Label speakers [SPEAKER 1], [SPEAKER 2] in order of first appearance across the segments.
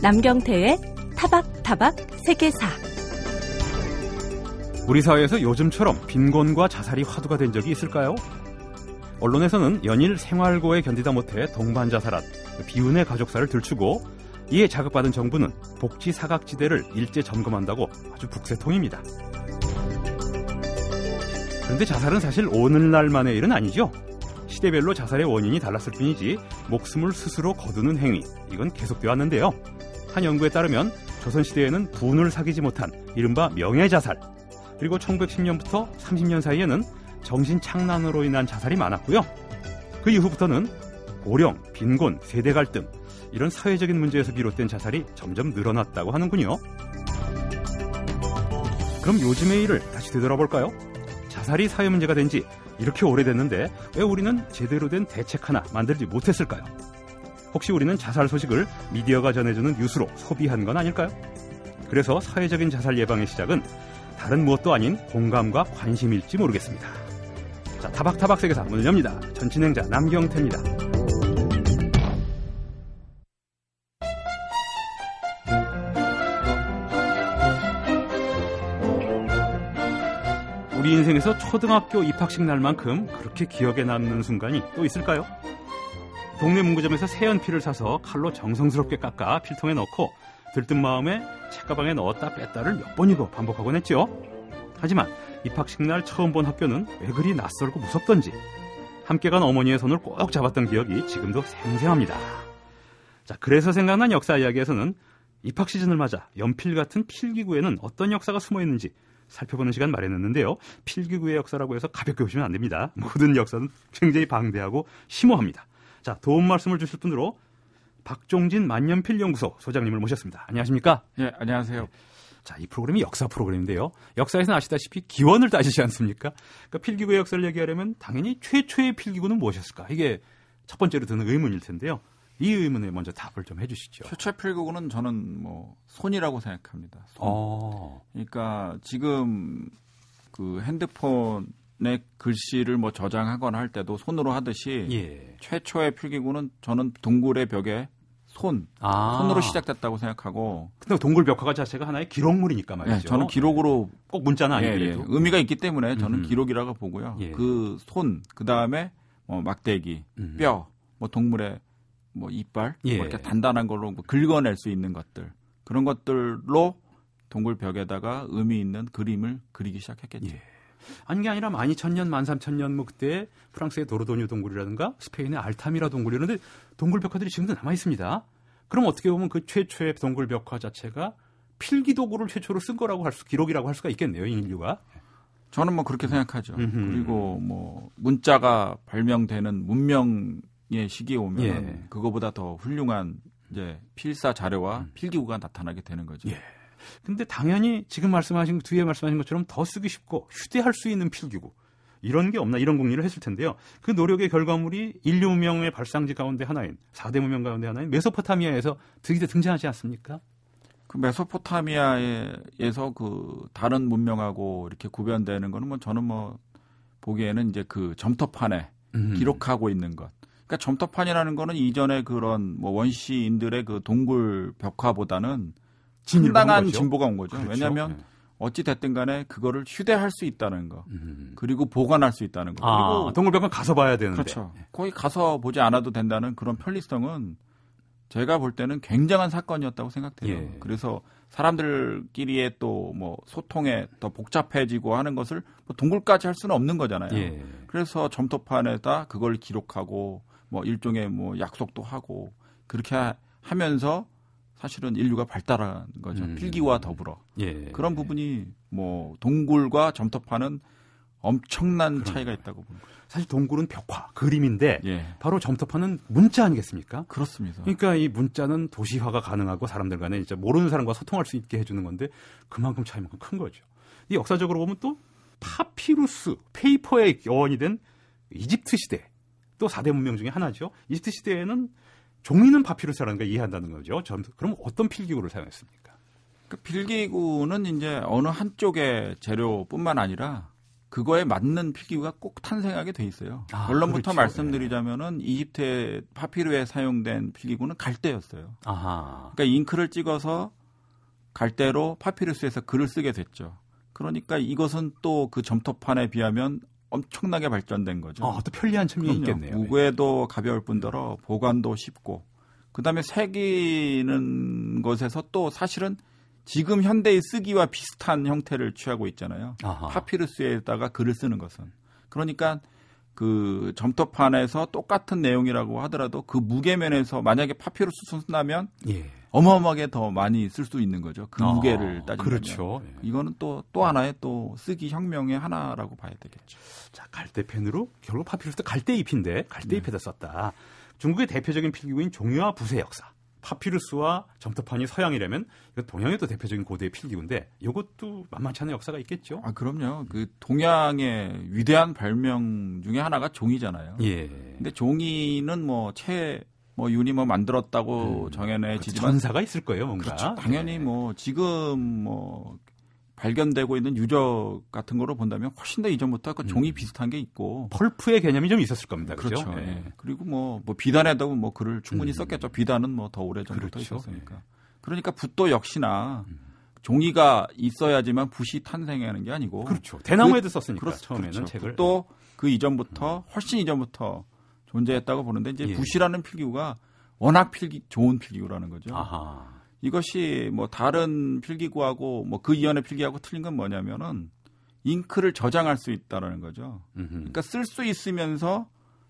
[SPEAKER 1] 남경태의 타박타박 세계사
[SPEAKER 2] 우리 사회에서 요즘처럼 빈곤과 자살이 화두가 된 적이 있을까요? 언론에서는 연일 생활고에 견디다 못해 동반 자살한 비운의 가족사를 들추고 이에 자극받은 정부는 복지 사각지대를 일제 점검한다고 아주 북새통입니다. 그런데 자살은 사실 오늘날만의 일은 아니죠. 시대별로 자살의 원인이 달랐을 뿐이지 목숨을 스스로 거두는 행위 이건 계속되어 왔는데요. 한 연구에 따르면 조선시대에는 분을 사귀지 못한 이른바 명예자살 그리고 1910년부터 30년 사이에는 정신착란으로 인한 자살이 많았고요. 그 이후부터는 고령, 빈곤, 세대 갈등 이런 사회적인 문제에서 비롯된 자살이 점점 늘어났다고 하는군요. 그럼 요즘의 일을 다시 되돌아볼까요? 자살이 사회 문제가 된 지 이렇게 오래됐는데 왜 우리는 제대로 된 대책 하나 만들지 못했을까요? 혹시 우리는 자살 소식을 미디어가 전해주는 뉴스로 소비한 건 아닐까요? 그래서 사회적인 자살 예방의 시작은 다른 무엇도 아닌 공감과 관심일지 모르겠습니다. 자, 타박타박 세계사 문을 엽니다. 전 진행자 남경태입니다. 우리 인생에서 초등학교 입학식 날만큼 그렇게 기억에 남는 순간이 또 있을까요? 동네 문구점에서 새 연필을 사서 칼로 정성스럽게 깎아 필통에 넣고 들뜬 마음에 책가방에 넣었다 뺐다를 몇 번이고 반복하곤 했죠. 하지만 입학식 날 처음 본 학교는 왜 그리 낯설고 무섭던지 함께 간 어머니의 손을 꼭 잡았던 기억이 지금도 생생합니다. 자, 그래서 생각난 역사 이야기에서는 입학 시즌을 맞아 연필 같은 필기구에는 어떤 역사가 숨어 있는지 살펴보는 시간 마련했는데요. 필기구의 역사라고 해서 가볍게 보시면 안 됩니다. 모든 역사는 굉장히 방대하고 심오합니다. 자, 도움 말씀을 주실 분으로 박종진 만년필 연구소 소장님을 모셨습니다. 안녕하십니까?
[SPEAKER 3] 예, 안녕하세요.
[SPEAKER 2] 자, 이 프로그램이 역사 프로그램인데요. 역사에서는 아시다시피 기원을 따지지 않습니까? 그러니까 필기구의 역사를 얘기하려면 당연히 최초의 필기구는 무엇이었을까? 이게 첫 번째로 드는 의문일 텐데요. 이 의문에 먼저 답을 좀 해주시죠.
[SPEAKER 3] 최초 필기구는 저는 뭐 손이라고 생각합니다. 손.
[SPEAKER 2] 어.
[SPEAKER 3] 그러니까 지금 그 핸드폰 에 글씨를 뭐 저장하거나 할 때도 손으로 하듯이
[SPEAKER 2] 예.
[SPEAKER 3] 최초의 필기구는 저는 동굴의 벽에 손
[SPEAKER 2] 아.
[SPEAKER 3] 손으로 시작됐다고 생각하고
[SPEAKER 2] 근데 동굴 벽화가 자체가 하나의 기록물이니까 말이죠.
[SPEAKER 3] 예, 저는 기록으로
[SPEAKER 2] 꼭 문자는
[SPEAKER 3] 예, 예,
[SPEAKER 2] 아니더라도
[SPEAKER 3] 의미가 있기 때문에 저는
[SPEAKER 2] 음.
[SPEAKER 3] 기록이라고 보고요.
[SPEAKER 2] 예.
[SPEAKER 3] 그 손, 그 다음에 뭐 막대기,
[SPEAKER 2] 음.
[SPEAKER 3] 뼈, 뭐 동물의 뭐 이빨,
[SPEAKER 2] 예.
[SPEAKER 3] 뭐 이렇게 단단한 걸로 뭐 긁어낼 수 있는 것들 그런 것들로 동굴 벽에다가 의미 있는 그림을 그리기 시작했겠죠.
[SPEAKER 2] 예. 아니 게 아니라 12,000년, 13,000년 뭐 그때 프랑스의 도르도뉴 동굴이라든가 스페인의 알타미라 동굴 이런데 동굴 벽화들이 지금도 남아 있습니다. 그럼 어떻게 보면 그 최초의 동굴 벽화 자체가 필기 도구를 최초로 쓴 거라고 할 수, 기록이라고 할 수가 있겠네요, 인류가.
[SPEAKER 3] 저는 뭐 그렇게 생각하죠.
[SPEAKER 2] 음흠.
[SPEAKER 3] 그리고 뭐 문자가 발명되는 문명의 시기에 오면
[SPEAKER 2] 예.
[SPEAKER 3] 그거보다 더 훌륭한 이제 필사 자료와 필기구가 나타나게 되는 거죠.
[SPEAKER 2] 음. 예. 근데 당연히 지금 말씀하신 뒤에 말씀하신 것처럼 더 쓰기 쉽고 휴대할 수 있는 필기구 이런 게 없나 이런 공리를 했을 텐데요. 그 노력의 결과물이 인류 문명의 발상지 가운데 하나인 4대 문명 가운데 하나인 메소포타미아에서 드디어 등장하지 않습니까?
[SPEAKER 3] 그 메소포타미아에서 그 다른 문명하고 이렇게 구별되는 거는 뭐 저는 뭐 보기에는 이제 그 점토판에
[SPEAKER 2] 음.
[SPEAKER 3] 기록하고 있는 것. 그러니까 점토판이라는 거는 이전에 그런 뭐 원시인들의 그 동굴 벽화보다는
[SPEAKER 2] 거죠.
[SPEAKER 3] 진보가 온 거죠.
[SPEAKER 2] 그렇죠.
[SPEAKER 3] 왜냐하면
[SPEAKER 2] 네.
[SPEAKER 3] 어찌 됐든 간에 그거를 휴대할 수 있다는 거.
[SPEAKER 2] 음.
[SPEAKER 3] 그리고 보관할 수 있다는 거.
[SPEAKER 2] 아,
[SPEAKER 3] 그리고
[SPEAKER 2] 동굴벽은 가서 봐야 되는데.
[SPEAKER 3] 그렇죠. 거기 가서 보지 않아도 된다는 그런 편리성은 제가 볼 때는 굉장한 사건이었다고 생각돼요.
[SPEAKER 2] 예.
[SPEAKER 3] 그래서 사람들끼리의 또 뭐 소통에 더 복잡해지고 하는 것을 뭐 동굴까지 할 수는 없는 거잖아요.
[SPEAKER 2] 예.
[SPEAKER 3] 그래서 점토판에다 그걸 기록하고 뭐 일종의 뭐 약속도 하고 그렇게 하- 하면서 사실은 인류가 발달한 거죠.
[SPEAKER 2] 음.
[SPEAKER 3] 필기와 더불어.
[SPEAKER 2] 예.
[SPEAKER 3] 그런 부분이 뭐 동굴과 점토판은 엄청난 차이가 있다고 봅니다.
[SPEAKER 2] 사실 동굴은 벽화, 그림인데
[SPEAKER 3] 예.
[SPEAKER 2] 바로 점토판은 문자 아니겠습니까?
[SPEAKER 3] 그렇습니다.
[SPEAKER 2] 그러니까 이 문자는 도시화가 가능하고 사람들 간에 진짜 모르는 사람과 소통할 수 있게 해주는 건데 그만큼 차이만큼 큰 거죠. 이 역사적으로 보면 또 파피루스, 페이퍼의 여원이 된 이집트 시대 또 4대 문명 중에 하나죠. 이집트 시대에는 종이는 파피루스라는 걸 이해한다는 거죠. 점- 그럼 어떤 필기구를 사용했습니까?
[SPEAKER 3] 그 필기구는 이제 어느 한쪽의 재료뿐만 아니라 그거에 맞는 필기구가 꼭 탄생하게 돼 있어요.
[SPEAKER 2] 아,
[SPEAKER 3] 결론부터
[SPEAKER 2] 그렇죠.
[SPEAKER 3] 말씀드리자면은 이집트 파피루에 사용된 필기구는 갈대였어요.
[SPEAKER 2] 아하.
[SPEAKER 3] 그러니까 잉크를 찍어서 갈대로 파피루스에서 글을 쓰게 됐죠. 그러니까 이것은 또 그 점토판에 비하면 엄청나게 발전된 거죠.
[SPEAKER 2] 어, 또 편리한 측면이. 있겠네요.
[SPEAKER 3] 무게도 가벼울 뿐더러 보관도 쉽고 그다음에 새기는 것에서 또 사실은 지금 현대의 쓰기와 비슷한 형태를 취하고 있잖아요.
[SPEAKER 2] 아하.
[SPEAKER 3] 파피루스에다가 글을 쓰는 것은 그러니까 그 점토판에서 똑같은 내용이라고 하더라도 그 무게면에서 만약에 파피루스 쓴다면
[SPEAKER 2] 예.
[SPEAKER 3] 어마어마하게 더 많이 쓸 수 있는 거죠. 그
[SPEAKER 2] 아,
[SPEAKER 3] 무게를 따지면
[SPEAKER 2] 그렇죠. 예.
[SPEAKER 3] 이거는 또또 하나의 또 쓰기 혁명의 하나라고 봐야 되겠죠.
[SPEAKER 2] 자, 갈대펜으로 결국 파피루스도 갈대잎인데 갈대잎에다
[SPEAKER 3] 네.
[SPEAKER 2] 썼다. 중국의 대표적인 필기구인 종이와 붓의 역사. 파피루스와 점토판이 서양이라면 이거 동양의 또 대표적인 고대의 필기구인데 이것도 만만치 않은 역사가 있겠죠.
[SPEAKER 3] 아 그럼요. 그 동양의 위대한 발명 중에 하나가 종이잖아요.
[SPEAKER 2] 예.
[SPEAKER 3] 근데 종이는 뭐 채 뭐 윤이 뭐 만들었다고
[SPEAKER 2] 음,
[SPEAKER 3] 정해내지만
[SPEAKER 2] 전사가 있을 거예요, 뭔가.
[SPEAKER 3] 그렇죠. 당연히
[SPEAKER 2] 예.
[SPEAKER 3] 뭐 지금 뭐 발견되고 있는 유적 같은 거로 본다면 훨씬 더 이전부터 그 종이
[SPEAKER 2] 음.
[SPEAKER 3] 비슷한 게 있고
[SPEAKER 2] 펄프의 개념이 좀 있었을 겁니다. 그렇죠.
[SPEAKER 3] 그렇죠.
[SPEAKER 2] 예.
[SPEAKER 3] 예. 그리고 뭐, 뭐 비단에도 뭐 글을 충분히
[SPEAKER 2] 음.
[SPEAKER 3] 썼겠죠. 비단은 뭐 더 오래 전부터
[SPEAKER 2] 그렇죠.
[SPEAKER 3] 있었으니까. 그러니까 붓도 역시나
[SPEAKER 2] 음.
[SPEAKER 3] 종이가 있어야지만 붓이 탄생하는 게 아니고
[SPEAKER 2] 그렇죠. 대나무에도 썼으니까
[SPEAKER 3] 그렇-
[SPEAKER 2] 처음에는
[SPEAKER 3] 그렇죠.
[SPEAKER 2] 책을.
[SPEAKER 3] 또 그 이전부터 훨씬 이전부터 존재했다고 보는데 이제
[SPEAKER 2] 예.
[SPEAKER 3] 붓이라는 필기구가 워낙 필기 좋은 필기구라는 거죠.
[SPEAKER 2] 아하.
[SPEAKER 3] 이것이 뭐 다른 필기구하고 뭐 그 이전의 필기하고 틀린 건 뭐냐면은 잉크를 저장할 수 있다라는 거죠.
[SPEAKER 2] 음흠.
[SPEAKER 3] 그러니까 쓸 수 있으면서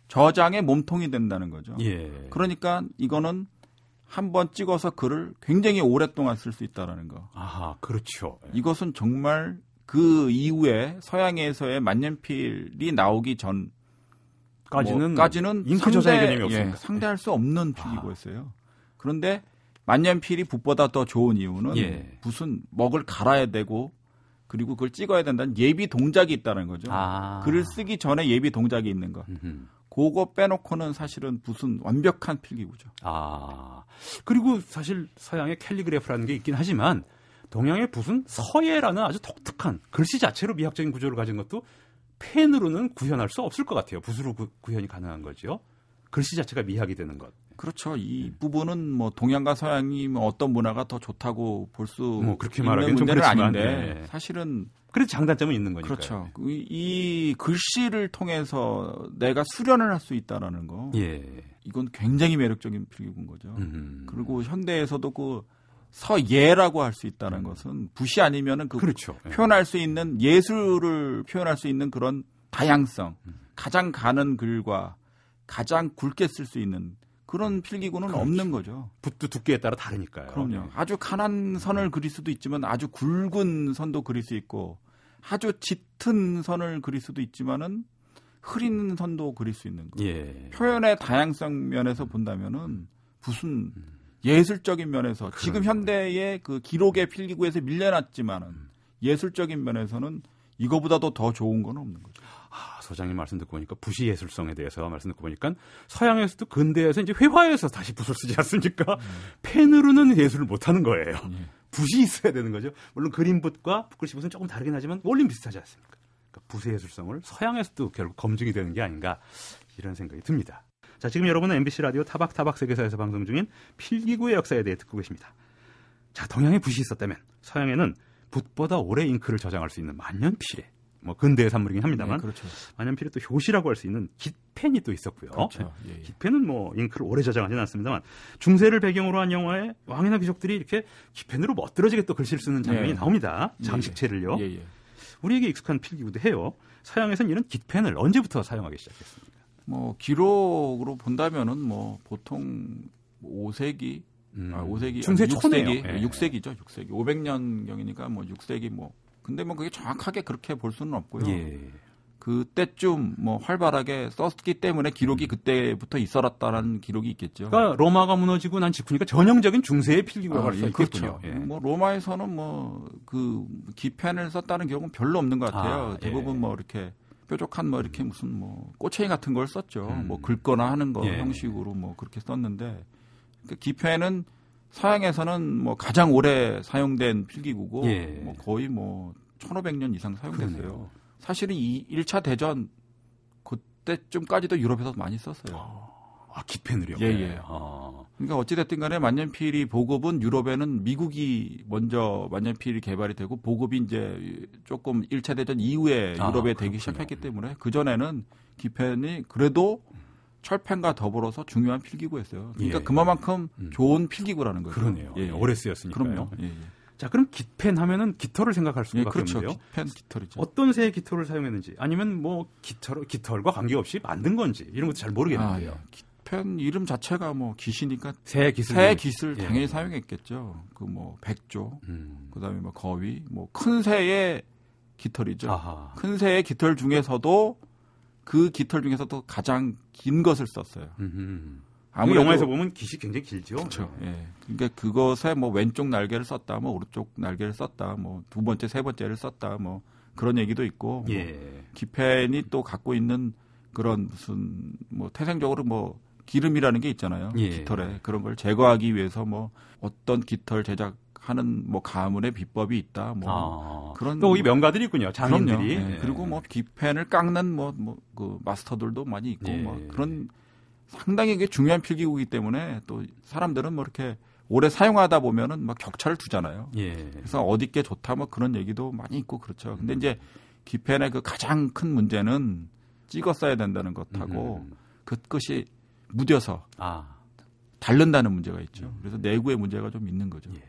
[SPEAKER 3] 저장의 몸통이 된다는 거죠.
[SPEAKER 2] 예.
[SPEAKER 3] 그러니까 이거는 한 번 찍어서 글을 굉장히 오랫동안 쓸 수 있다라는 거.
[SPEAKER 2] 아하, 그렇죠. 예.
[SPEAKER 3] 이것은 정말 그 이후에 서양에서의 만년필이 나오기 전
[SPEAKER 2] 까지는
[SPEAKER 3] 뭐, 까지는
[SPEAKER 2] 잉크 저장의
[SPEAKER 3] 상대-
[SPEAKER 2] 개념이 없으니까.
[SPEAKER 3] 예, 상대할 수 없는 필기구였어요. 그런데 만년필이 붓보다 더 좋은 이유는
[SPEAKER 2] 예.
[SPEAKER 3] 붓은 먹을 갈아야 되고 그리고 그걸 찍어야 된다는 예비 동작이 있다는 거죠.
[SPEAKER 2] 아.
[SPEAKER 3] 글을 쓰기 전에 예비 동작이 있는 거.
[SPEAKER 2] 음흠.
[SPEAKER 3] 그거 빼놓고는 사실은 붓은 완벽한 필기구죠.
[SPEAKER 2] 아. 그리고 사실 서양의 캘리그래프라는 게 있긴 하지만 동양의 붓은 서예라는 아주 독특한 글씨 자체로 미학적인 구조를 가진 것도 펜으로는 구현할 수 없을 것 같아요. 붓으로 구, 구현이 가능한 거죠. 글씨 자체가 미학이 되는 것.
[SPEAKER 3] 그렇죠. 이 부분은 뭐 동양과 서양이 뭐 어떤 문화가 더 좋다고 볼수
[SPEAKER 2] 뭐 그렇게 말하기는 좀
[SPEAKER 3] 문제는
[SPEAKER 2] 그렇지만,
[SPEAKER 3] 아닌데
[SPEAKER 2] 예.
[SPEAKER 3] 사실은
[SPEAKER 2] 그래도 장단점은 있는 거니까.
[SPEAKER 3] 그렇죠. 이, 이 글씨를 통해서 내가 수련을 할 수 있다라는 거
[SPEAKER 2] 예.
[SPEAKER 3] 이건 굉장히 매력적인 필기구인 거죠.
[SPEAKER 2] 음.
[SPEAKER 3] 그리고 현대에서도 그 서예라고 할 수 있다는 것은 붓이 아니면은 그
[SPEAKER 2] 그렇죠. 예.
[SPEAKER 3] 표현할 수 있는 예술을 표현할 수 있는 그런 다양성,
[SPEAKER 2] 음.
[SPEAKER 3] 가장 가는 글과 가장 굵게 쓸 수 있는 그런 필기구는
[SPEAKER 2] 그렇죠.
[SPEAKER 3] 없는 거죠.
[SPEAKER 2] 붓도 두께에 따라 다르니까요.
[SPEAKER 3] 그럼요.
[SPEAKER 2] 예.
[SPEAKER 3] 아주 가난 선을 그릴 수도 있지만 아주 굵은 선도 그릴 수 있고 아주 짙은 선을 그릴 수도 있지만은 흐린 선도 그릴 수 있는 거.
[SPEAKER 2] 예.
[SPEAKER 3] 표현의 다양성 면에서 본다면은 무슨 예술적인 면에서 지금
[SPEAKER 2] 그러네요.
[SPEAKER 3] 현대의 그 기록의 필기구에서 밀려났지만은 예술적인 면에서는 이거보다도 더 좋은 건 없는 거죠.
[SPEAKER 2] 아, 소장님 말씀 듣고 보니까 붓이 예술성에 대해서 말씀 듣고 보니까 서양에서도 근대에서 이제 회화에서 다시 붓을 쓰지 않습니까? 펜으로는 예술을 못 하는 거예요. 붓이 있어야 되는 거죠. 물론 그림붓과 붓글씨 붓은 조금 다르긴 하지만 원리는 비슷하지 않습니까? 그러니까 붓의 예술성을 서양에서도 결국 검증이 되는 게 아닌가 이런 생각이 듭니다. 자, 지금 여러분은 MBC 라디오 타박타박 세계사에서 방송 중인 필기구의 역사에 대해 듣고 계십니다. 자, 동양에 붓이 있었다면 서양에는 붓보다 오래 잉크를 저장할 수 있는 만년필에 뭐 근대의 산물이긴 합니다만
[SPEAKER 3] 네, 그렇죠.
[SPEAKER 2] 만년필에 또 효시라고 할 수 있는 깃펜이 또 있었고요.
[SPEAKER 3] 그렇죠. 예, 예.
[SPEAKER 2] 깃펜은 뭐 잉크를 오래 저장하지는 않습니다만 중세를 배경으로 한 영화에 왕이나 귀족들이 이렇게 깃펜으로 멋들어지게 또 글씨를 쓰는 장면이
[SPEAKER 3] 예.
[SPEAKER 2] 나옵니다.
[SPEAKER 3] 예,
[SPEAKER 2] 장식체를요.
[SPEAKER 3] 예, 예.
[SPEAKER 2] 우리에게 익숙한 필기구도 해요. 서양에서는 이런 깃펜을 언제부터 사용하기 시작했습니까?
[SPEAKER 3] 뭐 기록으로 본다면은 뭐 보통 5세기
[SPEAKER 2] 음,
[SPEAKER 3] 아, 5세기
[SPEAKER 2] 중세.
[SPEAKER 3] 6세기,
[SPEAKER 2] 예.
[SPEAKER 3] 6세기죠. 6세기. 500년 경이니까 뭐 6세기 뭐 근데 뭐 그게 정확하게 그렇게 볼 수는 없고요.
[SPEAKER 2] 예.
[SPEAKER 3] 그때쯤 뭐 활발하게 썼기 때문에 기록이 그때부터 있었다라는 기록이 있겠죠.
[SPEAKER 2] 음. 그러니까 로마가 무너지고 난 직후니까 전형적인 중세의 필기구라고 할수
[SPEAKER 3] 예,
[SPEAKER 2] 있겠군요.
[SPEAKER 3] 그렇죠.
[SPEAKER 2] 예.
[SPEAKER 3] 뭐 로마에서는 뭐 그 기펜을 썼다는 기록은 별로 없는 것 같아요.
[SPEAKER 2] 아,
[SPEAKER 3] 대부분
[SPEAKER 2] 예.
[SPEAKER 3] 뭐 이렇게 뾰족한 뭐 이렇게 무슨 뭐 꼬챙이 같은 걸 썼죠.
[SPEAKER 2] 음.
[SPEAKER 3] 뭐 긁거나 하는 거
[SPEAKER 2] 예.
[SPEAKER 3] 형식으로 뭐 그렇게 썼는데 그 기펜은 서양에서는 뭐 가장 오래 사용된 필기구고
[SPEAKER 2] 예.
[SPEAKER 3] 뭐 거의 뭐 1500년 이상 사용됐어요.
[SPEAKER 2] 그러네요.
[SPEAKER 3] 사실은 이 1차 대전 그때쯤까지도 유럽에서 많이 썼어요.
[SPEAKER 2] 아, 기펜을요?
[SPEAKER 3] 예, 예.
[SPEAKER 2] 아.
[SPEAKER 3] 그러니까 어찌됐든 간에 만년필이 보급은 유럽에는 미국이 먼저 만년필이 개발이 되고 보급이 이제 조금 1차 대전 이후에
[SPEAKER 2] 아,
[SPEAKER 3] 유럽에
[SPEAKER 2] 그렇군요.
[SPEAKER 3] 되기 시작했기 때문에 그전에는 기펜이 그래도 철펜과 더불어서 중요한 필기구였어요. 그러니까
[SPEAKER 2] 예.
[SPEAKER 3] 그만큼
[SPEAKER 2] 음.
[SPEAKER 3] 좋은 필기구라는 거죠.
[SPEAKER 2] 그러네요.
[SPEAKER 3] 예, 예.
[SPEAKER 2] 오래 쓰였으니까요.
[SPEAKER 3] 그럼요. 예, 예.
[SPEAKER 2] 자, 그럼 깃펜 하면은 깃털을 생각할
[SPEAKER 3] 예,
[SPEAKER 2] 수밖에
[SPEAKER 3] 그렇죠.
[SPEAKER 2] 없는데요.
[SPEAKER 3] 펜 깃털이죠.
[SPEAKER 2] 어떤 새의 깃털을 사용했는지 아니면 뭐 깃털 깃털과 관계없이 만든 건지 이런 것도 잘 모르겠는데요.
[SPEAKER 3] 아, 예. 깃펜 이름 자체가 뭐 깃이니까
[SPEAKER 2] 새 깃을
[SPEAKER 3] 새 깃을
[SPEAKER 2] 예.
[SPEAKER 3] 당연히 사용했겠죠. 그 뭐 백조,
[SPEAKER 2] 음.
[SPEAKER 3] 그다음에 뭐 거위, 뭐 큰 새의 깃털이죠.
[SPEAKER 2] 아하.
[SPEAKER 3] 큰 새의 깃털 중에서도 그 깃털 중에서도 가장 긴 것을 썼어요.
[SPEAKER 2] 음.
[SPEAKER 3] 아무래도
[SPEAKER 2] 영화에서 보면 깃이 굉장히 길죠.
[SPEAKER 3] 그렇죠. 예. 그러니까 그것에 뭐 왼쪽 날개를 썼다, 뭐 오른쪽 날개를 썼다, 뭐 두 번째, 세 번째를 썼다, 뭐 그런 얘기도 있고. 뭐
[SPEAKER 2] 예.
[SPEAKER 3] 기펜이 또 갖고 있는 그런 무슨 뭐 태생적으로 뭐 기름이라는 게 있잖아요.
[SPEAKER 2] 예.
[SPEAKER 3] 깃털에 그런 걸 제거하기 위해서 뭐 어떤 깃털 제작 하는 뭐 가문의 비법이 있다. 뭐
[SPEAKER 2] 아.
[SPEAKER 3] 그런
[SPEAKER 2] 또이 명가들이 있군요. 장인들이.
[SPEAKER 3] 예.
[SPEAKER 2] 예.
[SPEAKER 3] 그리고 뭐 기펜을 깎는 뭐 뭐 그 마스터들도 많이 있고
[SPEAKER 2] 예.
[SPEAKER 3] 뭐 그런 상당히 이게 중요한 필기구이기 때문에 또 사람들은 뭐 이렇게 오래 사용하다 보면은 막 격차를 두잖아요.
[SPEAKER 2] 예.
[SPEAKER 3] 그래서 어디 게 좋다 뭐 그런 얘기도 많이 있고 그렇죠. 근데 이제 기펜의 그 가장 큰 문제는 찍어 써야 된다는 것하고
[SPEAKER 2] 음.
[SPEAKER 3] 그 끝이 무뎌서
[SPEAKER 2] 아.
[SPEAKER 3] 닳는다는 문제가 있죠. 그래서 내구의 문제가 좀 있는 거죠.
[SPEAKER 2] 예.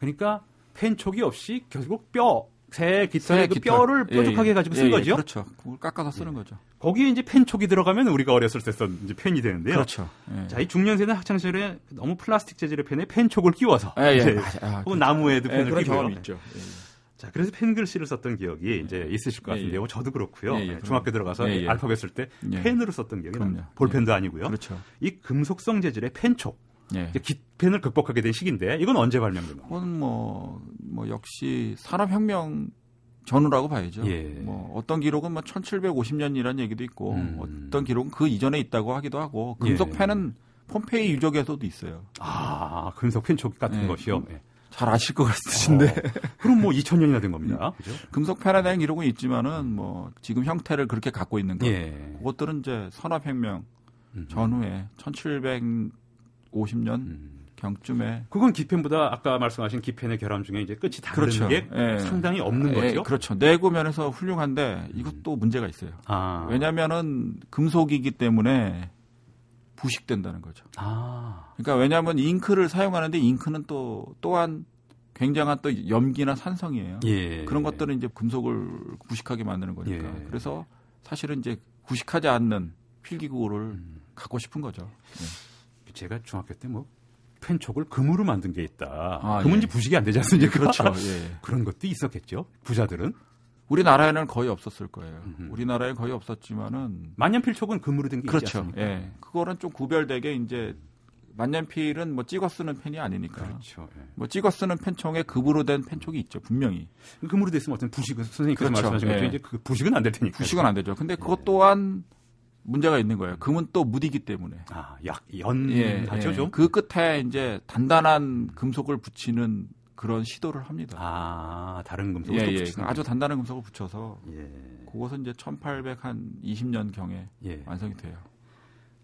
[SPEAKER 2] 그러니까 펜촉이 없이 결국 뼈, 새 깃털의 새그
[SPEAKER 3] 깃털.
[SPEAKER 2] 뼈를
[SPEAKER 3] 예,
[SPEAKER 2] 뾰족하게
[SPEAKER 3] 예.
[SPEAKER 2] 해가지고 쓴
[SPEAKER 3] 예, 예,
[SPEAKER 2] 거죠.
[SPEAKER 3] 그렇죠. 그걸 깎아서 쓰는 거죠.
[SPEAKER 2] 거기에 이제 펜촉이 들어가면 우리가 어렸을 때썼 이제 펜이 되는데요.
[SPEAKER 3] 그렇죠. 예.
[SPEAKER 2] 자, 이 중년세는 학창 시절에 너무 플라스틱 재질의 펜에 펜촉을 끼워서
[SPEAKER 3] 예, 예, 맞아요. 아,
[SPEAKER 2] 혹은 나무에도
[SPEAKER 3] 예,
[SPEAKER 2] 펜을
[SPEAKER 3] 그런
[SPEAKER 2] 끼고요.
[SPEAKER 3] 경험이 있죠. 예.
[SPEAKER 2] 자, 그래서 펜 글씨를 썼던 기억이 이제 있으실 것
[SPEAKER 3] 예,
[SPEAKER 2] 같은데요.
[SPEAKER 3] 예.
[SPEAKER 2] 저도 그렇고요.
[SPEAKER 3] 예, 예,
[SPEAKER 2] 네, 중학교 들어가서
[SPEAKER 3] 예, 예.
[SPEAKER 2] 알파벳 쓸때
[SPEAKER 3] 예.
[SPEAKER 2] 펜으로 썼던 기억이. 납니다. 볼펜도 아니고요.
[SPEAKER 3] 그렇죠.
[SPEAKER 2] 이 금속성 재질의 펜촉,
[SPEAKER 3] 예.
[SPEAKER 2] 깃펜을 극복하게 된 시기인데 이건 언제 발명된 겁니까?
[SPEAKER 3] 그건 뭐, 뭐 역시 산업혁명 전후라고 봐야죠.
[SPEAKER 2] 예.
[SPEAKER 3] 뭐 어떤 기록은 뭐 1750년이라는 얘기도 있고
[SPEAKER 2] 음.
[SPEAKER 3] 어떤 기록은 그 이전에 있다고 하기도 하고 금속
[SPEAKER 2] 예.
[SPEAKER 3] 펜은 폼페이 유적에서도 있어요.
[SPEAKER 2] 아, 금속 펜촉 같은
[SPEAKER 3] 예.
[SPEAKER 2] 것이요. 예.
[SPEAKER 3] 잘 아실 것 같으신데
[SPEAKER 2] 어, 그럼 뭐 2000년이나 된 겁니다. 그죠?
[SPEAKER 3] 금속 대한 기록은 있지만은 뭐 지금 형태를 그렇게 갖고 있는 것
[SPEAKER 2] 예.
[SPEAKER 3] 그것들은 이제 산업혁명
[SPEAKER 2] 음.
[SPEAKER 3] 전후에 1750년
[SPEAKER 2] 음.
[SPEAKER 3] 경쯤에
[SPEAKER 2] 그건 기펜보다 아까 말씀하신 기펜의 결함 중에 이제 끝이 다른
[SPEAKER 3] 그렇죠.
[SPEAKER 2] 게
[SPEAKER 3] 예.
[SPEAKER 2] 상당히 없는
[SPEAKER 3] 예,
[SPEAKER 2] 거죠.
[SPEAKER 3] 그렇죠. 내구 면에서 훌륭한데 이것도 문제가 있어요.
[SPEAKER 2] 아.
[SPEAKER 3] 왜냐하면은 금속이기 때문에 부식된다는 거죠.
[SPEAKER 2] 아.
[SPEAKER 3] 그러니까 왜냐하면 잉크를 사용하는데 잉크는 또 또한 굉장한 또 염기나 산성이에요.
[SPEAKER 2] 예.
[SPEAKER 3] 그런 것들은 이제 금속을 구식하게 만드는 거니까.
[SPEAKER 2] 예.
[SPEAKER 3] 그래서 사실은 이제 구식하지 않는 필기구를
[SPEAKER 2] 음.
[SPEAKER 3] 갖고 싶은 거죠.
[SPEAKER 2] 제가 중학교 때 뭐 펜촉을 금으로 만든 게 있다.
[SPEAKER 3] 아,
[SPEAKER 2] 금은
[SPEAKER 3] 예.
[SPEAKER 2] 이제 부식이 안 되지 않습니까?
[SPEAKER 3] 그렇죠. 예.
[SPEAKER 2] 그런 것도 있었겠죠. 부자들은
[SPEAKER 3] 우리나라에는 거의 없었을 거예요.
[SPEAKER 2] 음흠.
[SPEAKER 3] 우리나라에 거의 없었지만은
[SPEAKER 2] 만년필촉은 금으로 된게 있지
[SPEAKER 3] 그렇죠.
[SPEAKER 2] 않습니까?
[SPEAKER 3] 예. 그거는 좀 구별되게 이제 만년필은 뭐 찍어 쓰는 펜이 아니니까.
[SPEAKER 2] 그렇죠. 예.
[SPEAKER 3] 뭐 찍어 쓰는 펜총에 급으로 된 펜촉이 있죠. 분명히.
[SPEAKER 2] 금으로 됐으면 어떤 부식은 선생님께서
[SPEAKER 3] 그렇죠.
[SPEAKER 2] 말씀하신 것처럼
[SPEAKER 3] 예.
[SPEAKER 2] 이제 그 부식은 안 될 테니까.
[SPEAKER 3] 부식은 안 되죠. 근데 그것 또한 문제가 있는 거예요. 금은 또 무디기 때문에.
[SPEAKER 2] 아, 약, 연,
[SPEAKER 3] 예,
[SPEAKER 2] 하죠,
[SPEAKER 3] 예.
[SPEAKER 2] 좀?
[SPEAKER 3] 그 끝에 이제 단단한 금속을 붙이는 그런 시도를 합니다.
[SPEAKER 2] 아, 다른 금속을
[SPEAKER 3] 예,
[SPEAKER 2] 또
[SPEAKER 3] 예.
[SPEAKER 2] 붙이는
[SPEAKER 3] 아주 단단한 금속을 붙여서
[SPEAKER 2] 예.
[SPEAKER 3] 그것은 이제 1820년 경에
[SPEAKER 2] 예.
[SPEAKER 3] 완성이 돼요.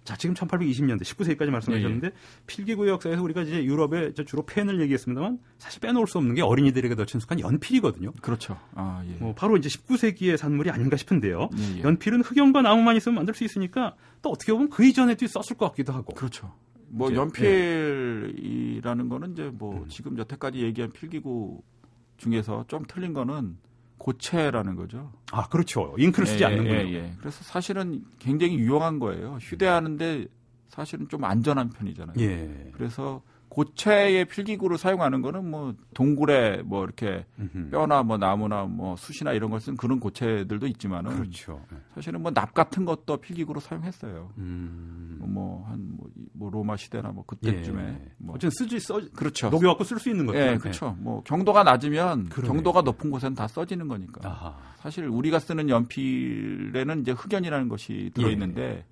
[SPEAKER 2] 자, 지금 1820년대 19세기까지 말씀하셨는데 필기구 역사에서 우리가 이제 유럽에 이제 주로 펜을 얘기했습니다만 사실 빼놓을 수 없는 게 어린이들에게 더 친숙한 연필이거든요.
[SPEAKER 3] 그렇죠. 아, 예.
[SPEAKER 2] 뭐 바로 이제 19세기의 산물이 아닌가 싶은데요.
[SPEAKER 3] 예, 예.
[SPEAKER 2] 연필은 흑연과 나무만 있으면 만들 수 있으니까 또 어떻게 보면 그 이전에도 썼을 것 같기도 하고.
[SPEAKER 3] 그렇죠. 뭐
[SPEAKER 2] 이제,
[SPEAKER 3] 연필이라는 거는 이제 뭐
[SPEAKER 2] 음.
[SPEAKER 3] 지금 여태까지 얘기한 필기구 중에서 좀 틀린 거는 고체라는 거죠.
[SPEAKER 2] 아, 그렇죠. 잉크를 쓰지
[SPEAKER 3] 예,
[SPEAKER 2] 않는군요.
[SPEAKER 3] 예, 예. 그래서 사실은 굉장히 유용한 거예요. 휴대하는데 사실은 좀 안전한 편이잖아요.
[SPEAKER 2] 예.
[SPEAKER 3] 그래서 고체의 필기구를 사용하는 거는 뭐 동굴에 뭐 이렇게. 뼈나 뭐 나무나 뭐 숯이나 이런 걸 쓴 그런 고체들도 있지만은
[SPEAKER 2] 그렇죠. 예.
[SPEAKER 3] 사실은 뭐 납 같은 것도 필기구로 사용했어요.
[SPEAKER 2] 음.
[SPEAKER 3] 뭐한 뭐, 뭐 로마 시대나 뭐 그때쯤에
[SPEAKER 2] 예.
[SPEAKER 3] 뭐
[SPEAKER 2] 어쨌든 쓰지 써
[SPEAKER 3] 그렇죠.
[SPEAKER 2] 녹여 갖고 쓸 수 있는 거죠.
[SPEAKER 3] 예, 그렇죠. 뭐 경도가 낮으면
[SPEAKER 2] 그러네요.
[SPEAKER 3] 경도가 높은 곳에는 다 써지는 거니까.
[SPEAKER 2] 아하.
[SPEAKER 3] 사실 우리가 쓰는 연필에는 이제 흑연이라는 것이 들어
[SPEAKER 2] 예.
[SPEAKER 3] 있는데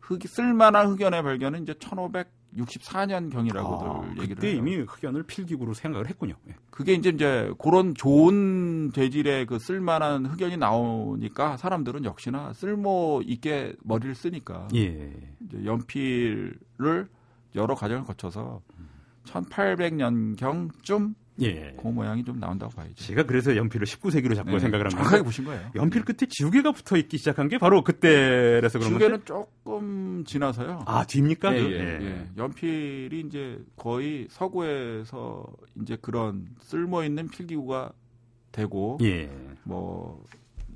[SPEAKER 3] 흑 쓸만한 흑연의 발견은 이제 64년 경이라고들
[SPEAKER 2] 아,
[SPEAKER 3] 얘기를
[SPEAKER 2] 그때
[SPEAKER 3] 해요.
[SPEAKER 2] 이미 흑연을 필기구로 생각을 했군요. 예.
[SPEAKER 3] 그게 이제 이제 그런 좋은 재질의 그 쓸만한 흑연이 나오니까 사람들은 역시나 쓸모 있게 머리를 쓰니까
[SPEAKER 2] 예.
[SPEAKER 3] 이제 연필을 여러 과정을 거쳐서 1800년 경쯤
[SPEAKER 2] 예.
[SPEAKER 3] 그 모양이 좀 나온다고 봐야죠.
[SPEAKER 2] 제가 그래서 연필을 19세기로 자꾸
[SPEAKER 3] 네,
[SPEAKER 2] 생각을
[SPEAKER 3] 정확하게
[SPEAKER 2] 합니다.
[SPEAKER 3] 보신 거예요.
[SPEAKER 2] 연필 끝에 지우개가 붙어 있기 시작한 게 바로 그때라서 그런 건데.
[SPEAKER 3] 지우개는 조금 지나서요.
[SPEAKER 2] 아, 뒤입니까?
[SPEAKER 3] 예,
[SPEAKER 2] 그?
[SPEAKER 3] 예,
[SPEAKER 2] 예.
[SPEAKER 3] 예. 연필이 이제 거의 서구에서 이제 그런 쓸모 있는 필기구가 되고
[SPEAKER 2] 예.
[SPEAKER 3] 뭐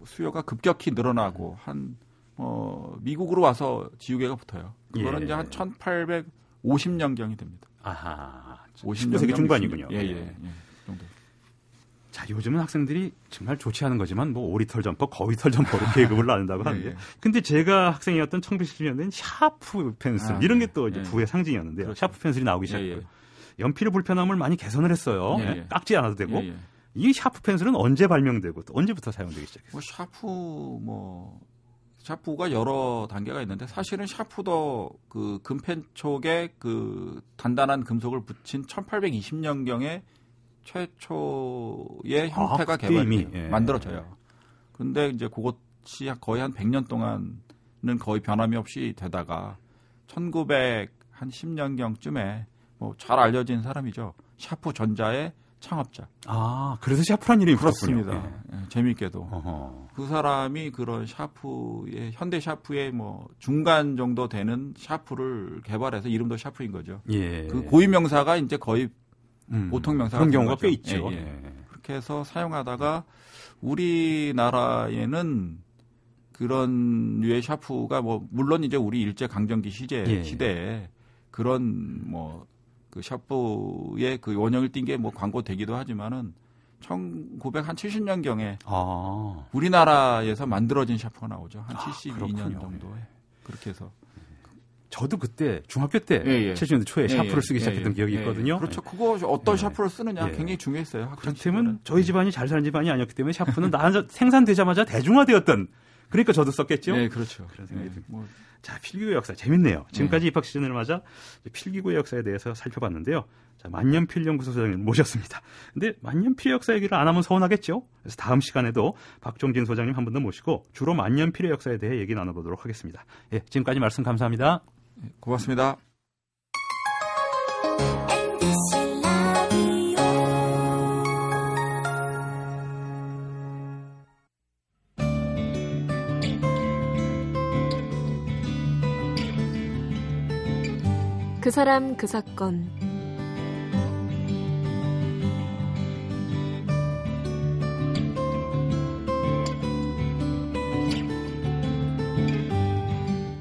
[SPEAKER 3] 수요가 급격히 늘어나고 한 어, 미국으로 와서 지우개가 붙어요. 그거는
[SPEAKER 2] 예.
[SPEAKER 3] 이제 한 1850년 경이 됩니다.
[SPEAKER 2] 아하.
[SPEAKER 3] 50년
[SPEAKER 2] 19세기 중반이군요.
[SPEAKER 3] 예, 예, 예. 그 정도.
[SPEAKER 2] 자, 요즘은 학생들이 정말 좋지 않은 거지만 뭐 오리털 점퍼, 거위털 점퍼로 계급을 나눈다고 하는데.
[SPEAKER 3] 예, 예.
[SPEAKER 2] 근데 제가 학생이었던 1970년대는 샤프 펜슬
[SPEAKER 3] 아,
[SPEAKER 2] 이런 게 또 이제
[SPEAKER 3] 예.
[SPEAKER 2] 부의 상징이었는데요.
[SPEAKER 3] 그렇죠.
[SPEAKER 2] 샤프 펜슬이 나오기
[SPEAKER 3] 예,
[SPEAKER 2] 시작했고요.
[SPEAKER 3] 예.
[SPEAKER 2] 연필의 불편함을 많이 개선을 했어요.
[SPEAKER 3] 예,
[SPEAKER 2] 예,
[SPEAKER 3] 예.
[SPEAKER 2] 깎지 않아도 되고.
[SPEAKER 3] 예, 예.
[SPEAKER 2] 이 샤프 펜슬은 언제 발명되고 또 언제부터 사용되기 시작했어요?
[SPEAKER 3] 뭐 샤프 뭐 샤프가 여러 단계가 있는데 사실은 샤프도 그 금펜 촉에 그 단단한 금속을 붙인 1820년 경에 최초의 형태가
[SPEAKER 2] 아,
[SPEAKER 3] 개발이.
[SPEAKER 2] 예.
[SPEAKER 3] 만들어져요. 근데 이제 그것이 거의 한 100년 동안은 거의 변함이 없이 되다가 1900 한 10년 경쯤에 뭐 잘 알려진 사람이죠. 샤프 전자의 창업자.
[SPEAKER 2] 아, 그래서 샤프란 이름이.
[SPEAKER 3] 그렇습니다.
[SPEAKER 2] 예.
[SPEAKER 3] 예, 재미있게도.
[SPEAKER 2] 어허.
[SPEAKER 3] 그 사람이 그런 샤프의 현대 샤프의 뭐 중간 정도 되는 샤프를 개발해서 이름도 샤프인 거죠.
[SPEAKER 2] 예.
[SPEAKER 3] 그 고유 명사가 이제 거의
[SPEAKER 2] 음,
[SPEAKER 3] 보통 명사가
[SPEAKER 2] 그런
[SPEAKER 3] 된
[SPEAKER 2] 경우가. 꽤 있죠.
[SPEAKER 3] 예, 예.
[SPEAKER 2] 예.
[SPEAKER 3] 그렇게 해서 사용하다가 우리나라에는 그런 류의 샤프가 뭐 물론 이제 우리 일제 강점기 시제
[SPEAKER 2] 예.
[SPEAKER 3] 시대에 그런 뭐 그 샤프의 그 원형을 띈 게 뭐 광고 되기도 하지만은 1970년 경에
[SPEAKER 2] 아,
[SPEAKER 3] 우리나라에서 만들어진 샤프가 나오죠. 한
[SPEAKER 2] 아,
[SPEAKER 3] 72년
[SPEAKER 2] 그렇군요.
[SPEAKER 3] 정도에. 그렇게 해서.
[SPEAKER 2] 저도 그때 중학교 때
[SPEAKER 3] 예, 예.
[SPEAKER 2] 70년대 초에
[SPEAKER 3] 예,
[SPEAKER 2] 샤프를
[SPEAKER 3] 예,
[SPEAKER 2] 쓰기
[SPEAKER 3] 예,
[SPEAKER 2] 시작했던
[SPEAKER 3] 예,
[SPEAKER 2] 기억이
[SPEAKER 3] 예,
[SPEAKER 2] 있거든요.
[SPEAKER 3] 그렇죠. 그거 어떤
[SPEAKER 2] 예.
[SPEAKER 3] 샤프를 쓰느냐
[SPEAKER 2] 예.
[SPEAKER 3] 굉장히 중요했어요. 학창
[SPEAKER 2] 그렇다면. 저희 집안이 잘 사는 집안이 아니었기 때문에 샤프는 나 생산되자마자 대중화되었던 그러니까 저도 썼겠죠.
[SPEAKER 3] 네, 그렇죠.
[SPEAKER 2] 그런 생각이
[SPEAKER 3] 예,
[SPEAKER 2] 듭니다.
[SPEAKER 3] 뭐,
[SPEAKER 2] 자, 필기구 역사 재밌네요. 지금까지
[SPEAKER 3] 네.
[SPEAKER 2] 입학 시즌을 맞아 필기구의 역사에 대해서 살펴봤는데요. 자, 만년필 연구소 소장님 모셨습니다. 근데 만년필 역사 얘기를 안 하면 서운하겠죠? 그래서 다음 시간에도 박종진 소장님 한 번 더 모시고 주로 만년필의 역사에 대해 얘기 나눠보도록 하겠습니다. 예, 지금까지 말씀 감사합니다.
[SPEAKER 3] 예, 고맙습니다.
[SPEAKER 4] 사람 그 사건